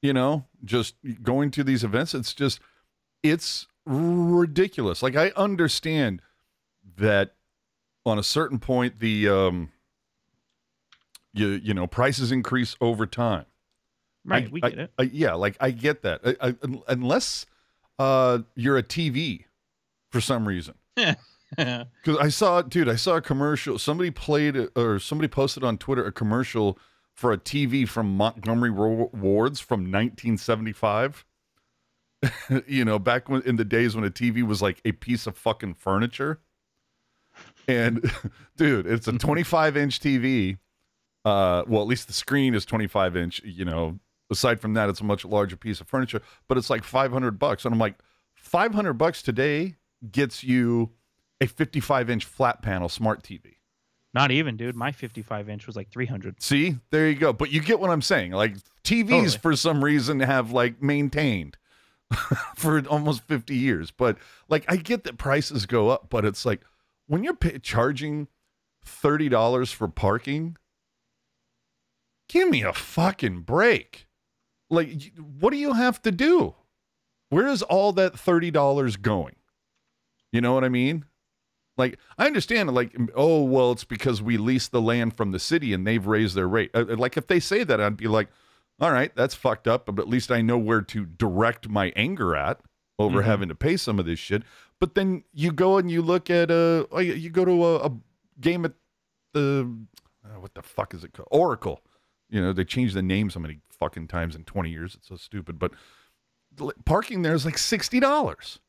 you know, just going to these events. It's just, it's ridiculous. Like I understand that on a certain point, the um, you you know prices increase over time. Right, I, we get I, it. I, yeah, like I get that. unless uh, you're a TV for some reason. Because I saw, dude, I saw a commercial. Somebody played or somebody posted on Twitter a commercial for a TV from Montgomery Wards from 1975. you know, back when in the days when a TV was like a piece of fucking furniture. And dude, it's a 25 inch TV. Uh, well, at least the screen is 25 inch. You know, aside from that, it's a much larger piece of furniture. But it's like 500 bucks, and I'm like, 500 bucks today gets you a 55 inch flat panel smart TV. Not even, dude. My 55 inch was like 300. See, there you go. But you get what I'm saying. Like TVs, totally. for some reason, have like maintained for almost 50 years. But like, I get that prices go up, but it's like when you're pay- charging $30 for parking, give me a fucking break. Like, what do you have to do? Where is all that $30 going? You know what I mean? Like, I understand, like, oh, well, it's because we lease the land from the city and they've raised their rate. Uh, like, if they say that, I'd be like, all right, that's fucked up, but at least I know where to direct my anger at over mm-hmm. having to pay some of this shit. But then you go and you look at a, oh, you go to a, a game at the, uh, what the fuck is it called? Oracle. You know, they changed the name so many fucking times in 20 years. It's so stupid. But parking there is like $60.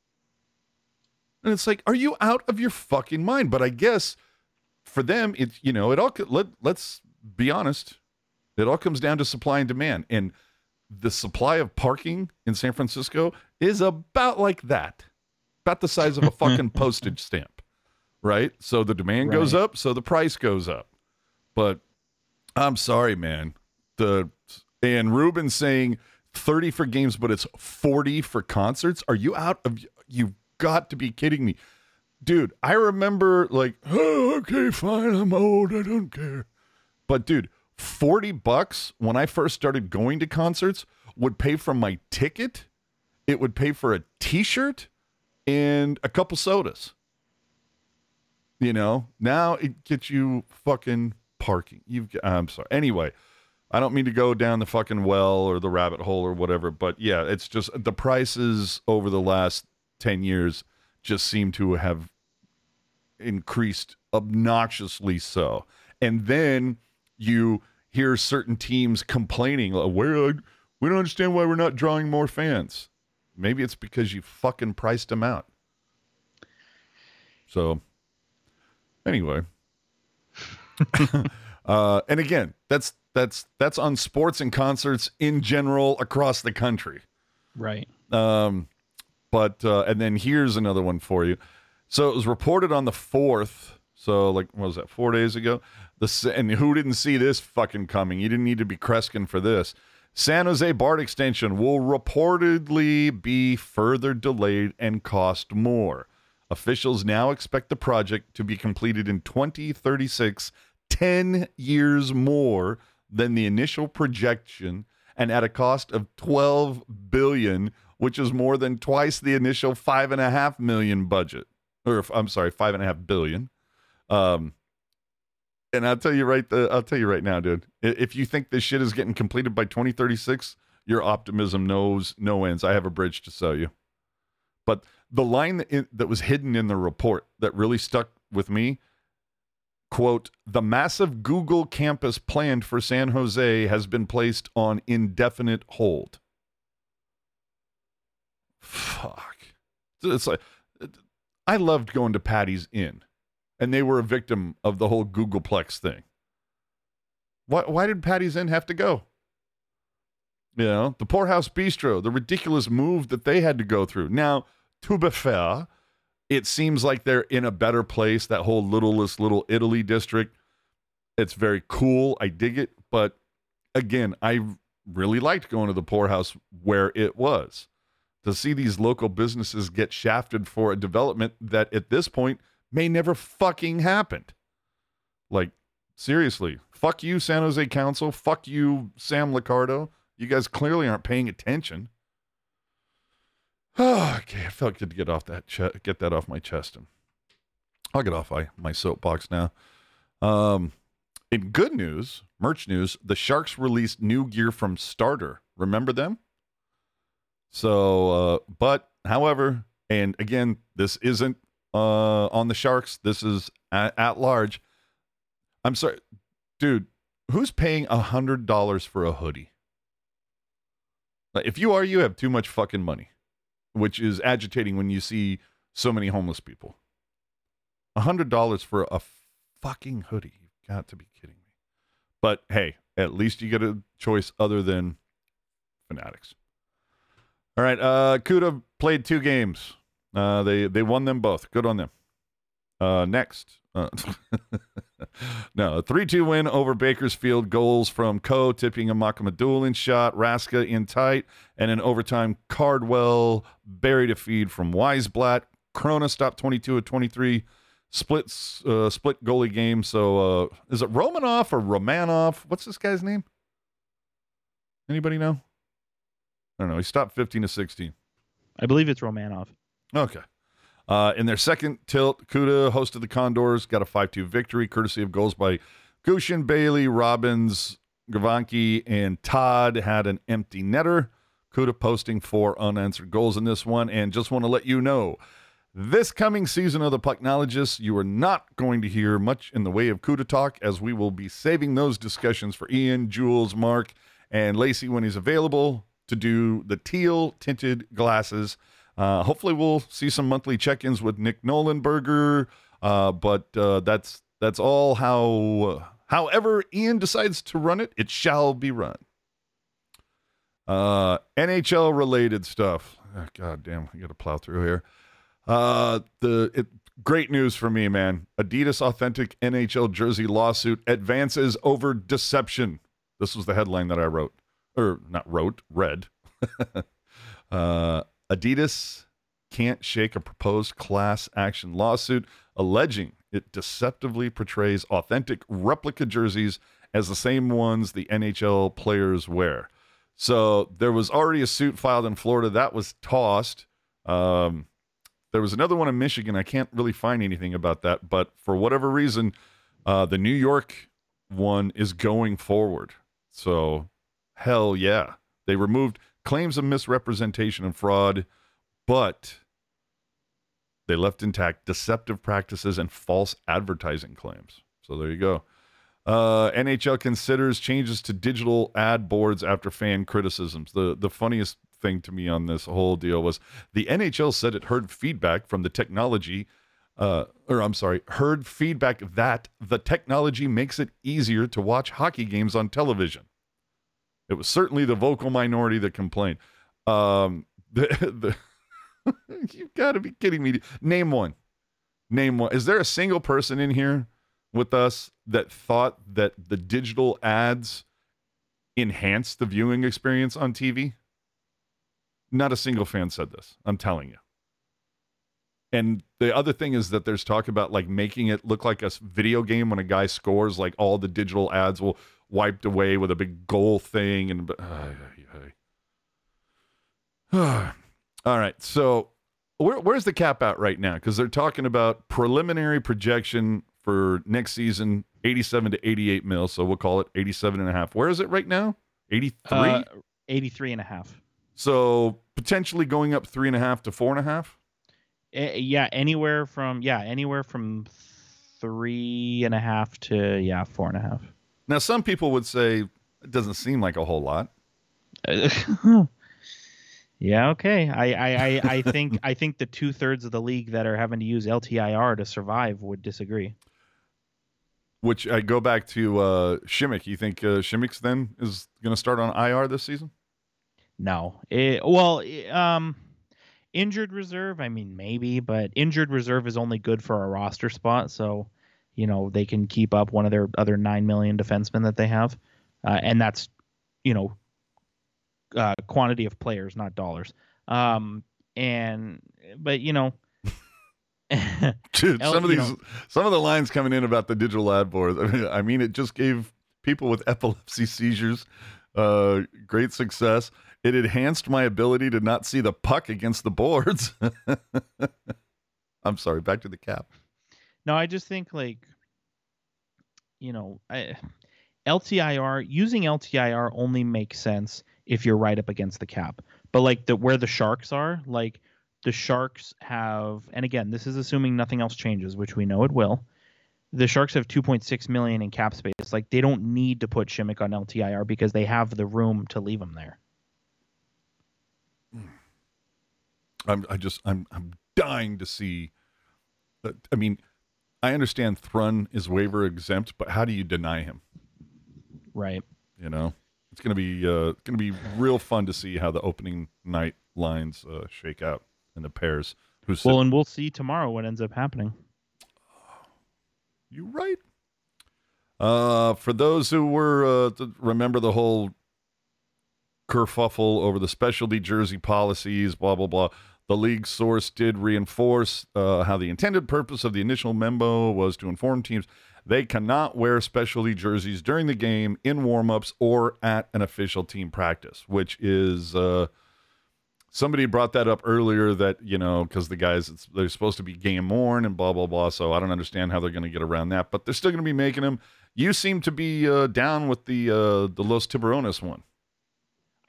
And it's like, are you out of your fucking mind? But I guess for them, it's, you know, it all, let, let's be honest it all comes down to supply and demand. And the supply of parking in San Francisco is about like that, about the size of a fucking postage stamp, right? So the demand right. goes up, so the price goes up. But I'm sorry, man. The and Ruben saying 30 for games, but it's 40 for concerts. Are you out of you've got to be kidding me. Dude, I remember like, oh, okay, fine, I'm old, I don't care. But dude, 40 bucks when I first started going to concerts would pay for my ticket, it would pay for a t-shirt and a couple sodas. You know, now it gets you fucking parking. You've I'm sorry. Anyway, I don't mean to go down the fucking well or the rabbit hole or whatever, but yeah, it's just the prices over the last 10 years just seem to have increased obnoxiously so. And then you hear certain teams complaining, like, "Where we don't understand why we're not drawing more fans." Maybe it's because you fucking priced them out. So, anyway, uh, and again, that's that's that's on sports and concerts in general across the country. Right. Um, but uh, and then here's another one for you. So it was reported on the fourth. So like, what was that? Four days ago the and who didn't see this fucking coming? You didn't need to be Kreskin for this. San Jose BART extension will reportedly be further delayed and cost more. Officials now expect the project to be completed in 2036, 10 years more than the initial projection and at a cost of 12 billion, which is more than twice the initial five and a half million budget. Or I'm sorry, five and a half billion. Um, and I'll tell you right, the, I'll tell you right now, dude. If you think this shit is getting completed by 2036, your optimism knows no ends. I have a bridge to sell you. But the line that, that was hidden in the report that really stuck with me quote the massive google campus planned for san jose has been placed on indefinite hold fuck it's like i loved going to patty's inn and they were a victim of the whole Googleplex thing. Why, why did Patty's Inn have to go? You know, the Poorhouse Bistro, the ridiculous move that they had to go through. Now, to be fair, it seems like they're in a better place. That whole littlest little Italy district, it's very cool. I dig it. But again, I really liked going to the Poorhouse where it was. To see these local businesses get shafted for a development that at this point may never fucking happen. Like, seriously, fuck you, San Jose Council. Fuck you, Sam Liccardo. You guys clearly aren't paying attention. Oh, okay, I felt good to get off that get that off my chest, and I'll get off my, my soapbox now. Um, in good news, merch news, the Sharks released new gear from Starter. Remember them? So, uh, but however, and again, this isn't uh, on the Sharks. This is at, at large. I'm sorry, dude. Who's paying a hundred dollars for a hoodie? If you are, you have too much fucking money, which is agitating when you see so many homeless people. A hundred dollars for a fucking hoodie. You've got to be kidding me. But hey, at least you get a choice other than Fanatics. All right, uh Cuda played two games. Uh they they won them both. Good on them. Uh next. Uh, no, a 3 2 win over Bakersfield. Goals from Coe tipping a Mukhamadullin shot, Raska in tight, and an overtime Cardwell buried a feed from Wiesblatt. Chrona stopped 22 at 23. Split uh, split goalie game. So uh, is it Romanov or Romanov? What's this guy's name? Anybody know? I don't know. He stopped 15 to 16. I believe it's Romanov. Okay. Uh, in their second tilt, Cuda hosted the Condors, got a 5 2 victory, courtesy of goals by Gushchin, Bailey, Robins, Gavanki, and Todd had an empty netter. Cuda posting four unanswered goals in this one. And just want to let you know this coming season of the Pucknologists, you are not going to hear much in the way of Cuda talk, as we will be saving those discussions for Ian, Jules, Mark, and Lacey when he's available to do the teal tinted glasses. Uh, hopefully, we'll see some monthly check-ins with Nick Nollenberger. Uh, but uh, that's that's all how. however, Ian decides to run it, it shall be run. Uh, NHL related stuff. Oh, God damn, I got to plow through here. Uh, the it, great news for me, man. Adidas authentic NHL jersey lawsuit advances over deception. This was the headline that I wrote, or not wrote, read. uh, Adidas can't shake a proposed class action lawsuit alleging it deceptively portrays authentic replica jerseys as the same ones the NHL players wear. So there was already a suit filed in Florida that was tossed. Um, there was another one in Michigan. I can't really find anything about that, but for whatever reason, uh, the New York one is going forward. So hell yeah, they removed claims of misrepresentation and fraud, but they left intact deceptive practices and false advertising claims. So there you go. Uh, NHL considers changes to digital ad boards after fan criticisms. The the funniest thing to me on this whole deal was the NHL said it heard feedback from the technology, uh, or I'm sorry, heard feedback that the technology makes it easier to watch hockey games on television. It was certainly the vocal minority that complained. Um, the, the you've got to be kidding me. Name one. Name one. Is there a single person in here with us that thought that the digital ads enhanced the viewing experience on TV? Not a single fan said this. I'm telling you. And the other thing is that there's talk about like making it look like a video game when a guy scores, like all the digital ads will wiped away with a big goal thing and uh, all right so where, where's the cap out right now? Because they're talking about preliminary projection for next season 87 to 88 mil so we'll call it 87 and a half. Where is it right now? 83 uh, 83 and a half. So potentially going up three and a half to four and a half? Uh, yeah anywhere from yeah anywhere from three and a half to yeah four and a half now, some people would say it doesn't seem like a whole lot. yeah, okay. I, I, I, I think I think the two thirds of the league that are having to use LTIR to survive would disagree. Which I go back to uh, Simek. You think uh, Simek's then is going to start on IR this season? No. It, well, um, injured reserve. I mean, maybe, but injured reserve is only good for a roster spot. So you know they can keep up one of their other nine million defensemen that they have, uh, and that's you know uh, quantity of players, not dollars. Um, and but you know. Dude, some of these, know, some of the lines coming in about the digital ad boards. I mean, I mean, it just gave people with epilepsy seizures uh, great success. It enhanced my ability to not see the puck against the boards. I'm sorry. Back to the cap. No, I just think like, you know, I, LTIR using LTIR only makes sense if you're right up against the cap. But like the where the Sharks are, like the Sharks have, and again, this is assuming nothing else changes, which we know it will. The Sharks have 2.6 million in cap space. Like they don't need to put Simek on LTIR because they have the room to leave him there. Hmm. I'm I just I'm I'm dying to see. That, I mean, I understand Thrun is waiver exempt, but how do you deny him? Right. You know, it's gonna be uh gonna be real fun to see how the opening night lines uh, shake out in the pairs. Who's well, and we'll see tomorrow what ends up happening. You right. Uh, for those who were uh, remember the whole kerfuffle over the specialty jersey policies, blah blah blah. The league source did reinforce uh, how the intended purpose of the initial memo was to inform teams they cannot wear specialty jerseys during the game, in warmups, or at an official team practice, which is uh, somebody brought that up earlier that you know because the guys they're supposed to be game worn and blah blah blah. So I don't understand how they're going to get around that, but they're still going to be making them. You seem to be uh, down with the uh, the Los Tiburones one.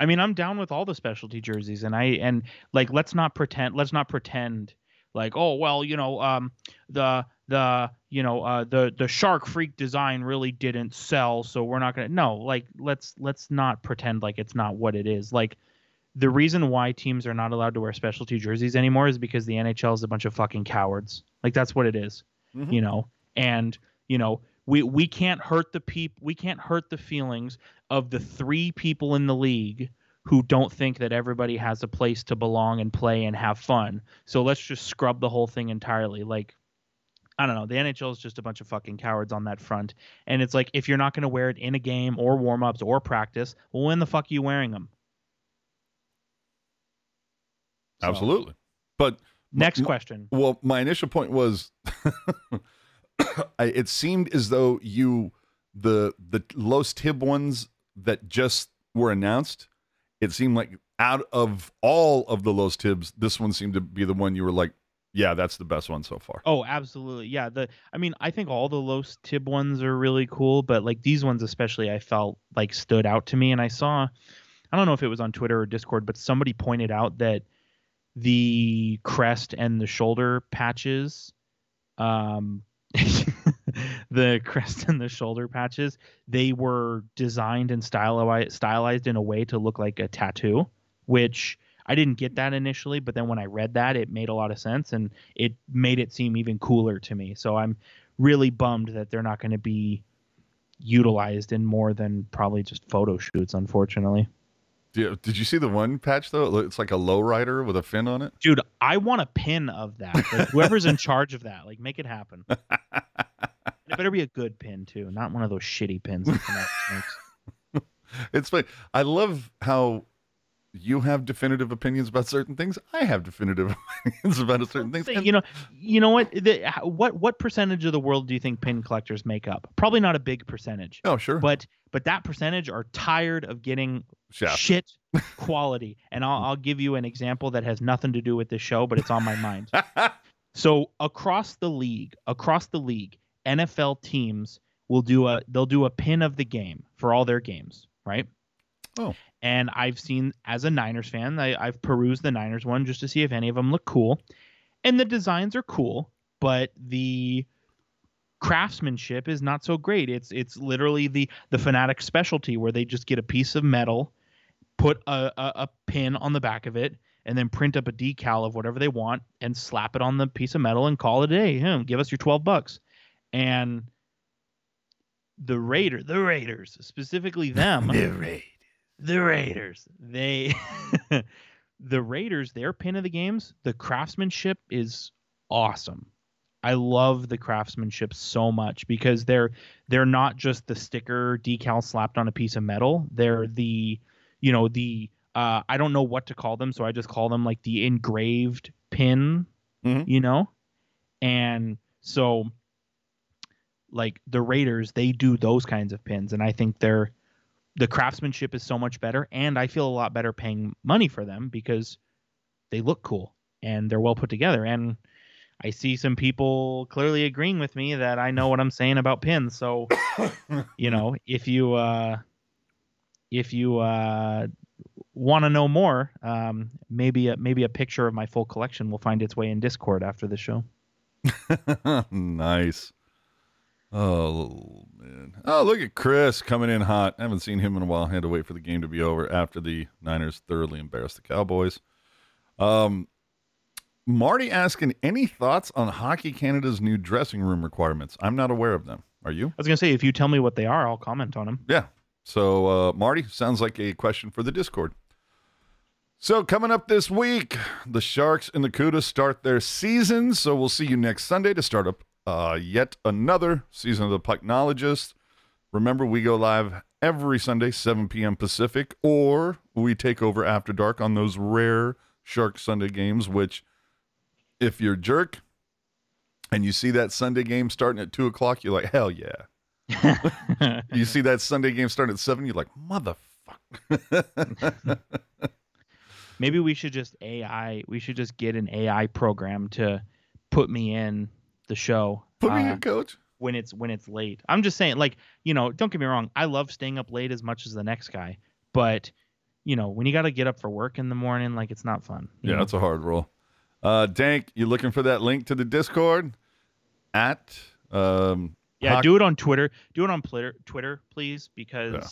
I mean, I'm down with all the specialty jerseys, and I and like let's not pretend let's not pretend like oh well you know um the the you know uh the the shark freak design really didn't sell so we're not gonna no like let's let's not pretend like it's not what it is. Like the reason why teams are not allowed to wear specialty jerseys anymore is because the NHL is a bunch of fucking cowards. Like that's what it is, mm-hmm. you know? And you know we we can't hurt the peop we can't hurt the feelings of the three people in the league who don't think that everybody has a place to belong and play and have fun. So let's just scrub the whole thing entirely. Like I don't know. The NHL is just a bunch of fucking cowards on that front. And it's like if you're not going to wear it in a game or warm-ups or practice, well when the fuck are you wearing them? So, Absolutely. But next question. Well, my initial point was it seemed as though you the the Los Tib ones that just were announced, it seemed like out of all of the Los Tibs, this one seemed to be the one you were like, yeah, that's the best one so far. Oh, absolutely. Yeah, the I mean, I think all the Los Tib ones are really cool, but like these ones especially I felt like stood out to me and I saw I don't know if it was on Twitter or Discord, but somebody pointed out that the crest and the shoulder patches um the crest and the shoulder patches, they were designed and stylized stylized in a way to look like a tattoo, which I didn't get that initially, but then when I read that, it made a lot of sense and it made it seem even cooler to me. So I'm really bummed that they're not going to be utilized in more than probably just photo shoots, unfortunately. Yeah, did you see the one patch though? It's like a lowrider with a fin on it. Dude, I want a pin of that. Like, whoever's in charge of that, like make it happen. it better be a good pin too, not one of those shitty pins. it's funny. I love how you have definitive opinions about certain things. I have definitive opinions about certain things. And... You know, you know what? The, what what percentage of the world do you think pin collectors make up? Probably not a big percentage. Oh, sure. But but that percentage are tired of getting shit quality. and I'll I'll give you an example that has nothing to do with this show, but it's on my mind. so across the league, across the league, NFL teams will do a they'll do a pin of the game for all their games, right? Oh. And I've seen, as a Niners fan, I, I've perused the Niners one just to see if any of them look cool. And the designs are cool, but the craftsmanship is not so great. It's it's literally the the fanatic specialty where they just get a piece of metal, put a, a, a, pin on the back of it, and then print up a decal of whatever they want and slap it on the piece of metal and call it a day. Hmm, give us your twelve bucks. And the Raider, the Raiders, specifically them, the Raiders the Raiders. They the Raiders, their pin of the games, the craftsmanship is awesome. I love the craftsmanship so much because they're they're not just the sticker decal slapped on a piece of metal. They're the you know the uh, I don't know what to call them, so I just call them like the engraved pin, mm-hmm. you know, and so like the Raiders, they do those kinds of pins, and I think they're the craftsmanship is so much better and i feel a lot better paying money for them because they look cool and they're well put together and i see some people clearly agreeing with me that i know what i'm saying about pins so you know if you uh if you uh want to know more, um, maybe a, maybe a picture of my full collection will find its way in Discord after the show. nice. Oh man! Oh, look at Chris coming in hot. I haven't seen him in a while. had to wait for the game to be over after the Niners thoroughly embarrassed the Cowboys. Um, Marty asking any thoughts on Hockey Canada's new dressing room requirements? I'm not aware of them. Are you? I was gonna say if you tell me what they are, I'll comment on them. Yeah. So uh, Marty sounds like a question for the Discord. So coming up this week, the Sharks and the Cudas start their season. So we'll see you next Sunday to start up uh, yet another season of the Pucknologist. Remember, we go live every Sunday, 7 p.m. Pacific, or we take over after dark on those rare Shark Sunday games, which, if you're a jerk and you see that Sunday game starting at 2 o'clock, you're like, hell yeah. you see that Sunday game starting at 7, you're like, motherfucker. Maybe we should just AI, we should just get an AI program to put me in the show. Put me uh, in, coach. When it's when it's late. I'm just saying, like, you know, don't get me wrong. I love staying up late as much as the next guy, but you know, when you got to get up for work in the morning, like it's not fun. Yeah, know? that's a hard rule. Uh, Dank, you looking for that link to the Discord? At um, yeah, Hock- do it on Twitter. Do it on Twitter, Twitter, please, because yeah.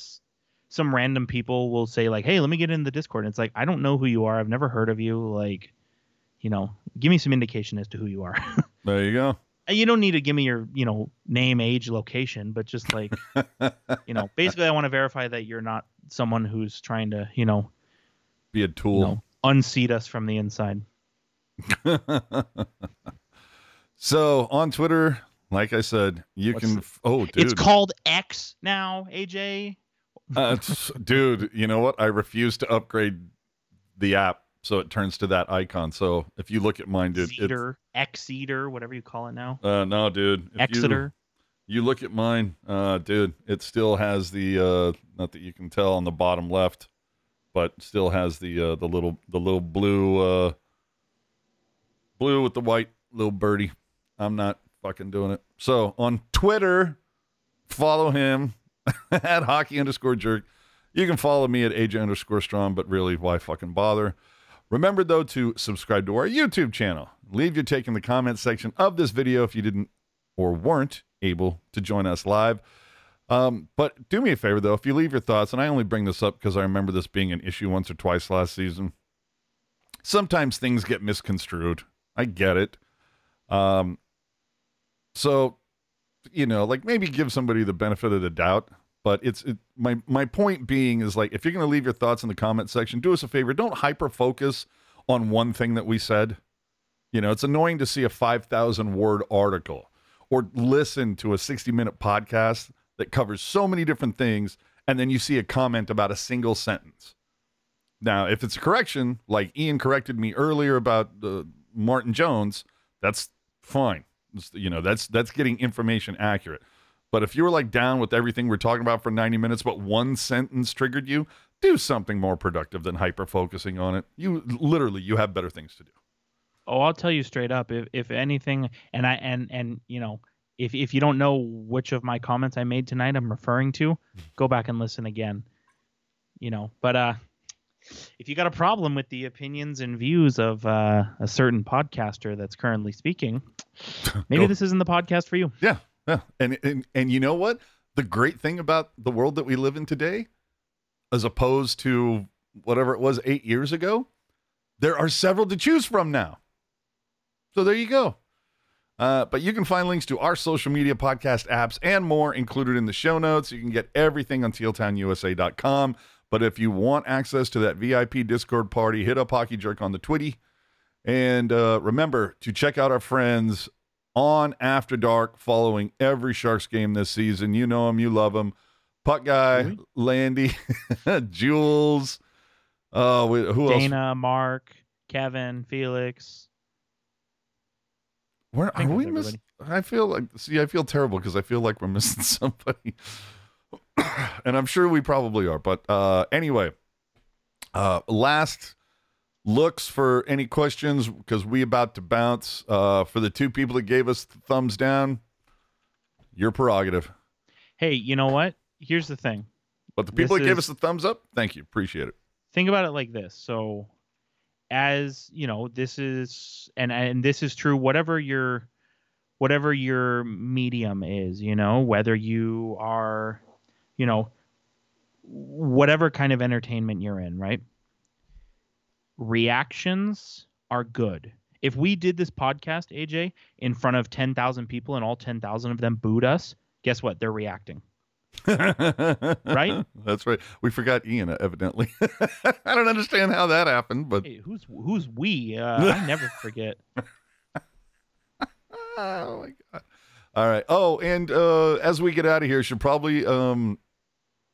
some random people will say like, "Hey, let me get in the Discord." And it's like, I don't know who you are. I've never heard of you. Like, you know, give me some indication as to who you are. there you go. You don't need to give me your you know name age location but just like you know basically i want to verify that you're not someone who's trying to you know be a tool. you know, unseat us from the inside. So on twitter like i said you What's can oh dude. it's called x now aj uh, dude you know what? I refuse to upgrade the app so it turns to that icon. So if you look at mine, dude, Exeter, Exeter, whatever you call it now. Uh, no, dude, Exeter. You, you, look at mine, uh, dude. It still has the uh, not that you can tell on the bottom left, but still has the uh, the little the little blue uh, blue with the white little birdie. I'm not fucking doing it. So on Twitter, follow him at hockey underscore jerk. You can follow me at AJ underscore strong, but really, why fucking bother? Remember, though, to subscribe to our YouTube channel. Leave your take in the comments section of this video if you didn't or weren't able to join us live. Um, but do me a favor, though, if you leave your thoughts, and I only bring this up because I remember this being an issue once or twice last season. Sometimes things get misconstrued. I get it. Um, so, you know, like maybe give somebody the benefit of the doubt but it's it, my my point being is like if you're going to leave your thoughts in the comment section, do us a favor, don't hyper focus on one thing that we said. You know, it's annoying to see a 5,000 word article or listen to a 60 minute podcast that covers so many different things and then you see a comment about a single sentence. Now, if it's a correction, like Ian corrected me earlier about uh, Martin Jones, that's fine. It's, you know, that's that's getting information accurate. But if you were like down with everything we're talking about for 90 minutes, but one sentence triggered you, do something more productive than hyper focusing on it. You literally you have better things to do. Oh, I'll tell you straight up. If if anything, and I and and you know, if if you don't know which of my comments I made tonight I'm referring to, go back and listen again. You know, but uh, if you got a problem with the opinions and views of uh, a certain podcaster that's currently speaking, maybe this isn't the podcast for you. Yeah, yeah. And, and and you know what? The great thing about the world that we live in today, as opposed to whatever it was eight years ago, there are several to choose from now. So there you go. Uh, but you can find links to our social media podcast apps and more included in the show notes. You can get everything on tealtownusa.com. But if you want access to that VIP Discord party, hit up Hockey Jerk on the Twitty. And uh, remember to check out our friends on After Dark following every Sharks game this season. You know him, you love him. Puck guy, mm-hmm. Landy, Jules. Uh, who else? Dana, Mark, Kevin, Felix. Where are we missing? I feel like see, I feel terrible because I feel like we're missing somebody, and I'm sure we probably are. But uh, anyway, uh, last looks for any questions because we about to bounce. Uh, for the two people that gave us thumbs down, your prerogative. Hey, you know what? Here's the thing. But the people this that is, gave us the thumbs up, thank you, appreciate it. think about it like this. So, as you know, this is and and this is true. Whatever your whatever your medium is, you know, whether you are, you know, whatever kind of entertainment you're in, right? Reactions are good. If we did this podcast, AJ, in front of 10,000 people and all 10,000 of them booed us, guess what? They're reacting. right? That's right. We forgot Ian, evidently. I don't understand how that happened, but hey, who's who's we? Uh, I never forget. oh my god! All right. Oh, and uh, as we get out of here, should probably um,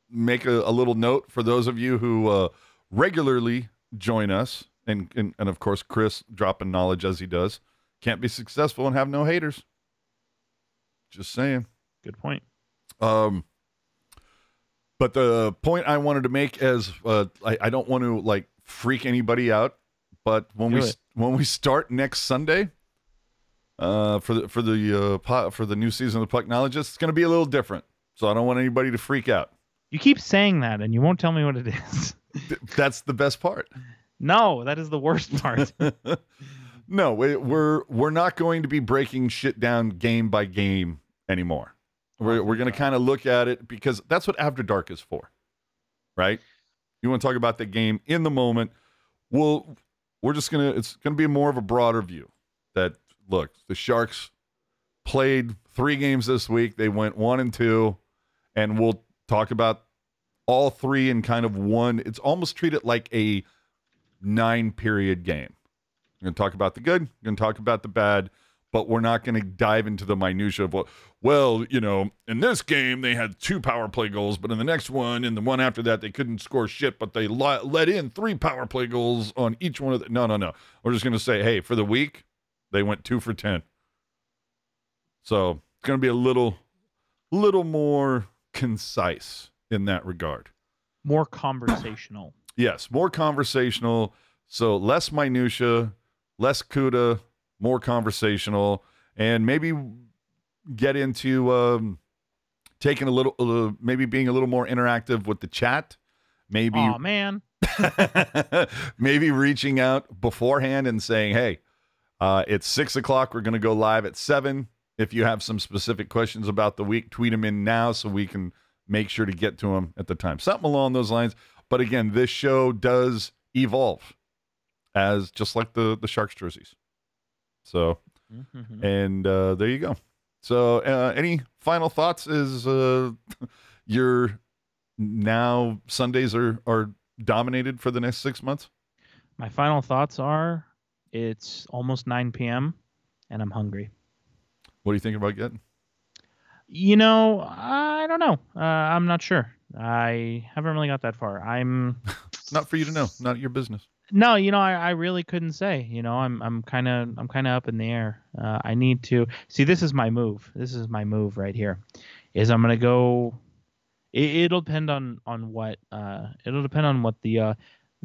make a, a, little note for those of you who uh, regularly join us, and, and and of course Chris dropping knowledge as he does. Can't be successful and have no haters. Just saying. Good point. Um, but the point I wanted to make is uh, I, I don't want to like freak anybody out, but when Do we it. when we start next Sunday, uh, for the for the uh, pot, for the new season of the Pucknologist, it's going to be a little different. So I don't want anybody to freak out. You keep saying that, and you won't tell me what it is. That's the best part. No, that is the worst part. no, we're we're not going to be breaking shit down game by game anymore. We're, we're going to kind of look at it because that's what After Dark is for, right? You want to talk about the game in the moment. We'll, we're just going to, it's going to be more of a broader view that, look, the Sharks played three games this week. They went one and two, and we'll talk about all three in kind of one. It's almost treat it like a nine period game. We're going to talk about the good, we're going to talk about the bad, but we're not going to dive into the minutia of what well you know in this game they had two power play goals but in the next one and the one after that they couldn't score shit but they let in three power play goals on each one of the no no no we're just going to say hey for the week they went two for ten so it's going to be a little little more concise in that regard more conversational yes more conversational so less minutia less cuda more conversational, and maybe get into um, taking a little, uh, maybe being a little more interactive with the chat. Maybe, oh man, maybe reaching out beforehand and saying, "Hey, uh, it's six o'clock. We're going to go live at seven. If you have some specific questions about the week, tweet them in now so we can make sure to get to them at the time. Something along those lines. But again, this show does evolve as just like the the Sharks jerseys. So, mm-hmm. and uh, there you go. So, uh, any final thoughts? Is uh, your now Sundays are are dominated for the next six months? My final thoughts are: it's almost 9 p.m. and I'm hungry. What are you thinking about getting? You know, I don't know. Uh, I'm not sure. I haven't really got that far. I'm. not for you to know. Not your business. No, you know, I, I really couldn't say. You know, I'm I'm kind of I'm kind of up in the air. Uh, I need to see. This is my move. This is my move right here. Is I'm gonna go. It, will depend on on what. Uh, it'll depend on what the uh,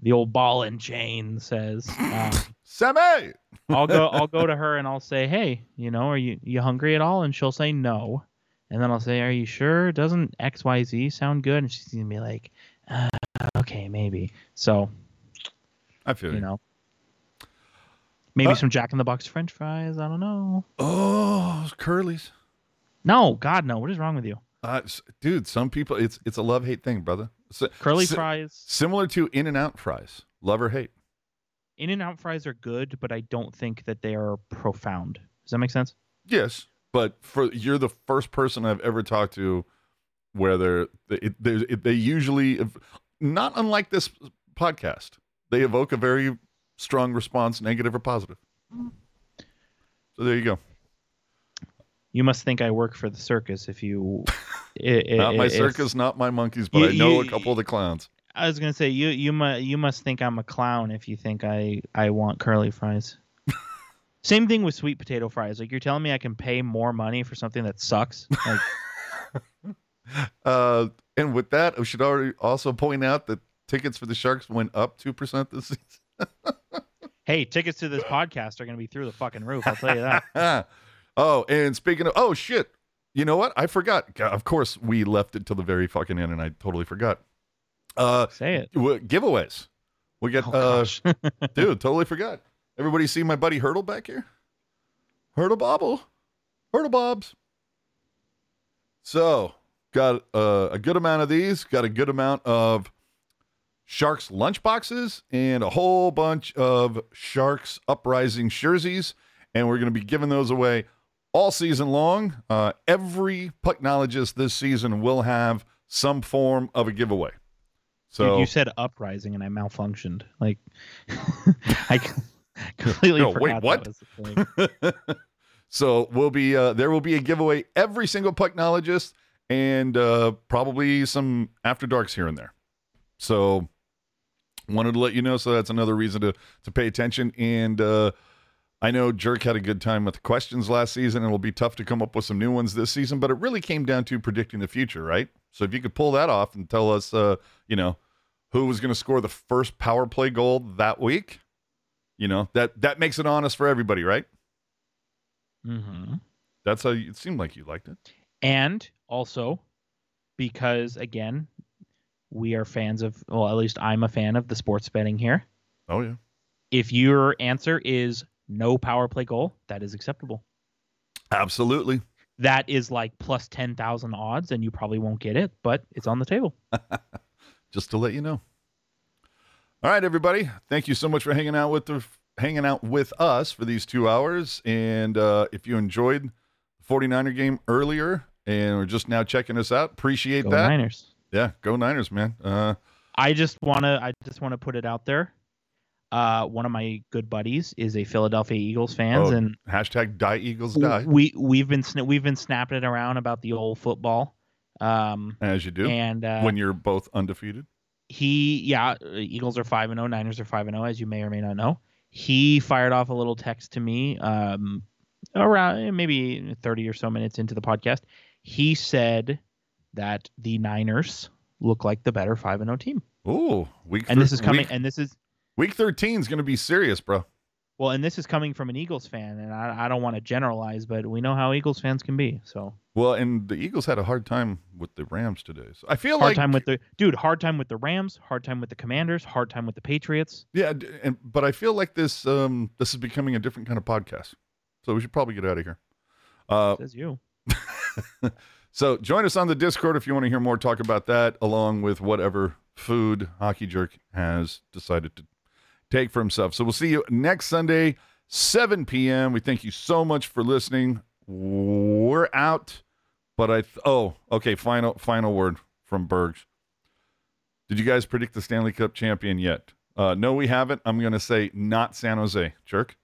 the old ball and chain says. Um, Sammy. I'll go. I'll go to her and I'll say, hey, you know, are you you hungry at all? And she'll say no. And then I'll say, are you sure? Doesn't X Y Z sound good? And she's gonna be like, uh, okay, maybe. So I feel you. You know, maybe uh, some Jack in the Box French fries. I don't know. Oh, curlies. No, God, no. What is wrong with you? Uh, dude, some people it's it's a love hate thing, brother. So, Curly si- fries, similar to In and Out fries, love or hate. In and Out fries are good, but I don't think that they are profound. Does that make sense? Yes, but for you're the first person I've ever talked to where they're they, usually not unlike this podcast they evoke a very strong response, negative or positive. So there you go. You must think I work for the circus if you. it, not my circus, not my monkeys, but you, I know you, a couple of the clowns. I was gonna say you you must you must think I'm a clown if you think I I want curly fries. Same thing with sweet potato fries. Like you're telling me I can pay more money for something that sucks. Like, uh, and with that, I should already also point out that tickets for the Sharks went up two percent this season. hey, tickets to this podcast are going to be through the fucking roof. I'll tell you that. oh, and speaking of, oh shit, you know what? I forgot. God, of course, we left it till the very fucking end, and I totally forgot. Uh, Say it. Giveaways. We get, Oh, uh, dude, totally forgot. Everybody see my buddy Hertl back here? Hertl Bobble. Hertl Bobs. So, got uh, a good amount of these, got a good amount of Sharks lunchboxes, and a whole bunch of Sharks Uprising jerseys. And we're going to be giving those away all season long. Uh, every pucknologist this season will have some form of a giveaway. So Dude, you said uprising and I malfunctioned. Like I completely No, wait, what? that was the thing. so we'll be uh, there will be a giveaway every single pucknologist and uh, probably some after darks here and there. So wanted to let you know. So that's another reason to to pay attention. And uh, I know Jerk had a good time with the questions last season, and it'll be tough to come up with some new ones this season. But it really came down to predicting the future, right? So if you could pull that off and tell us, uh, you know, who was going to score the first power play goal that week, you know that that makes it honest for everybody, right? hmm That's how you, it seemed like you liked it. And also because again, we are fans of well, at least I'm a fan of the sports betting here. Oh yeah, If your answer is no power play goal, that is acceptable. absolutely. That is like plus 10,000 odds and you probably won't get it, but it's on the table. Just to let you know. All right, everybody. Thank you so much for hanging out with the hanging out with us for these two hours. And uh, if you enjoyed the 49er game earlier and we're just now checking us out, appreciate Go that. Niners. Yeah, go Niners, man. Uh, I just want to I just want to put it out there. Uh, one of my good buddies is a Philadelphia Eagles fans, Oh, and hashtag die Eagles die, we we've been we've been snapping it around about the old football. Um, as you do and uh, when you're both undefeated. He yeah, uh, Eagles are five and zero, Niners are five and zero, as you may or may not know. He fired off a little text to me um, around maybe thirty or so minutes into the podcast. He said that the Niners look like the better five and zero team, Ooh, week and this is coming, Week, and this is week 13 is going to be serious, bro. Well, and this is coming from an Eagles fan, and I, I don't want to generalize, but we know how Eagles fans can be. So Well, and the Eagles had a hard time with the Rams today. So I feel hard like time with the dude, hard time with the Rams, hard time with the Commanders, hard time with the Patriots. Yeah, and but I feel like this um this is becoming a different kind of podcast. So we should probably get out of here. Uh Says you. so join us on the Discord if you want to hear more talk about that along with whatever food Hockey Jerk has decided to take for himself. So we'll see you next Sunday 7 p.m. We thank you so much for listening. We're out, but I th- oh, okay, final final word from Bergs. Did you guys predict the Stanley Cup champion yet? Uh, no, we haven't. I'm going to say not San Jose. Jerk.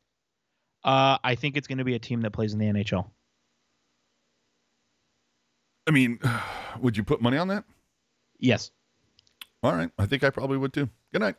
Uh, I think it's going to be a team that plays in the NHL. I mean, would you put money on that? Yes. All right. I think I probably would too. Good night.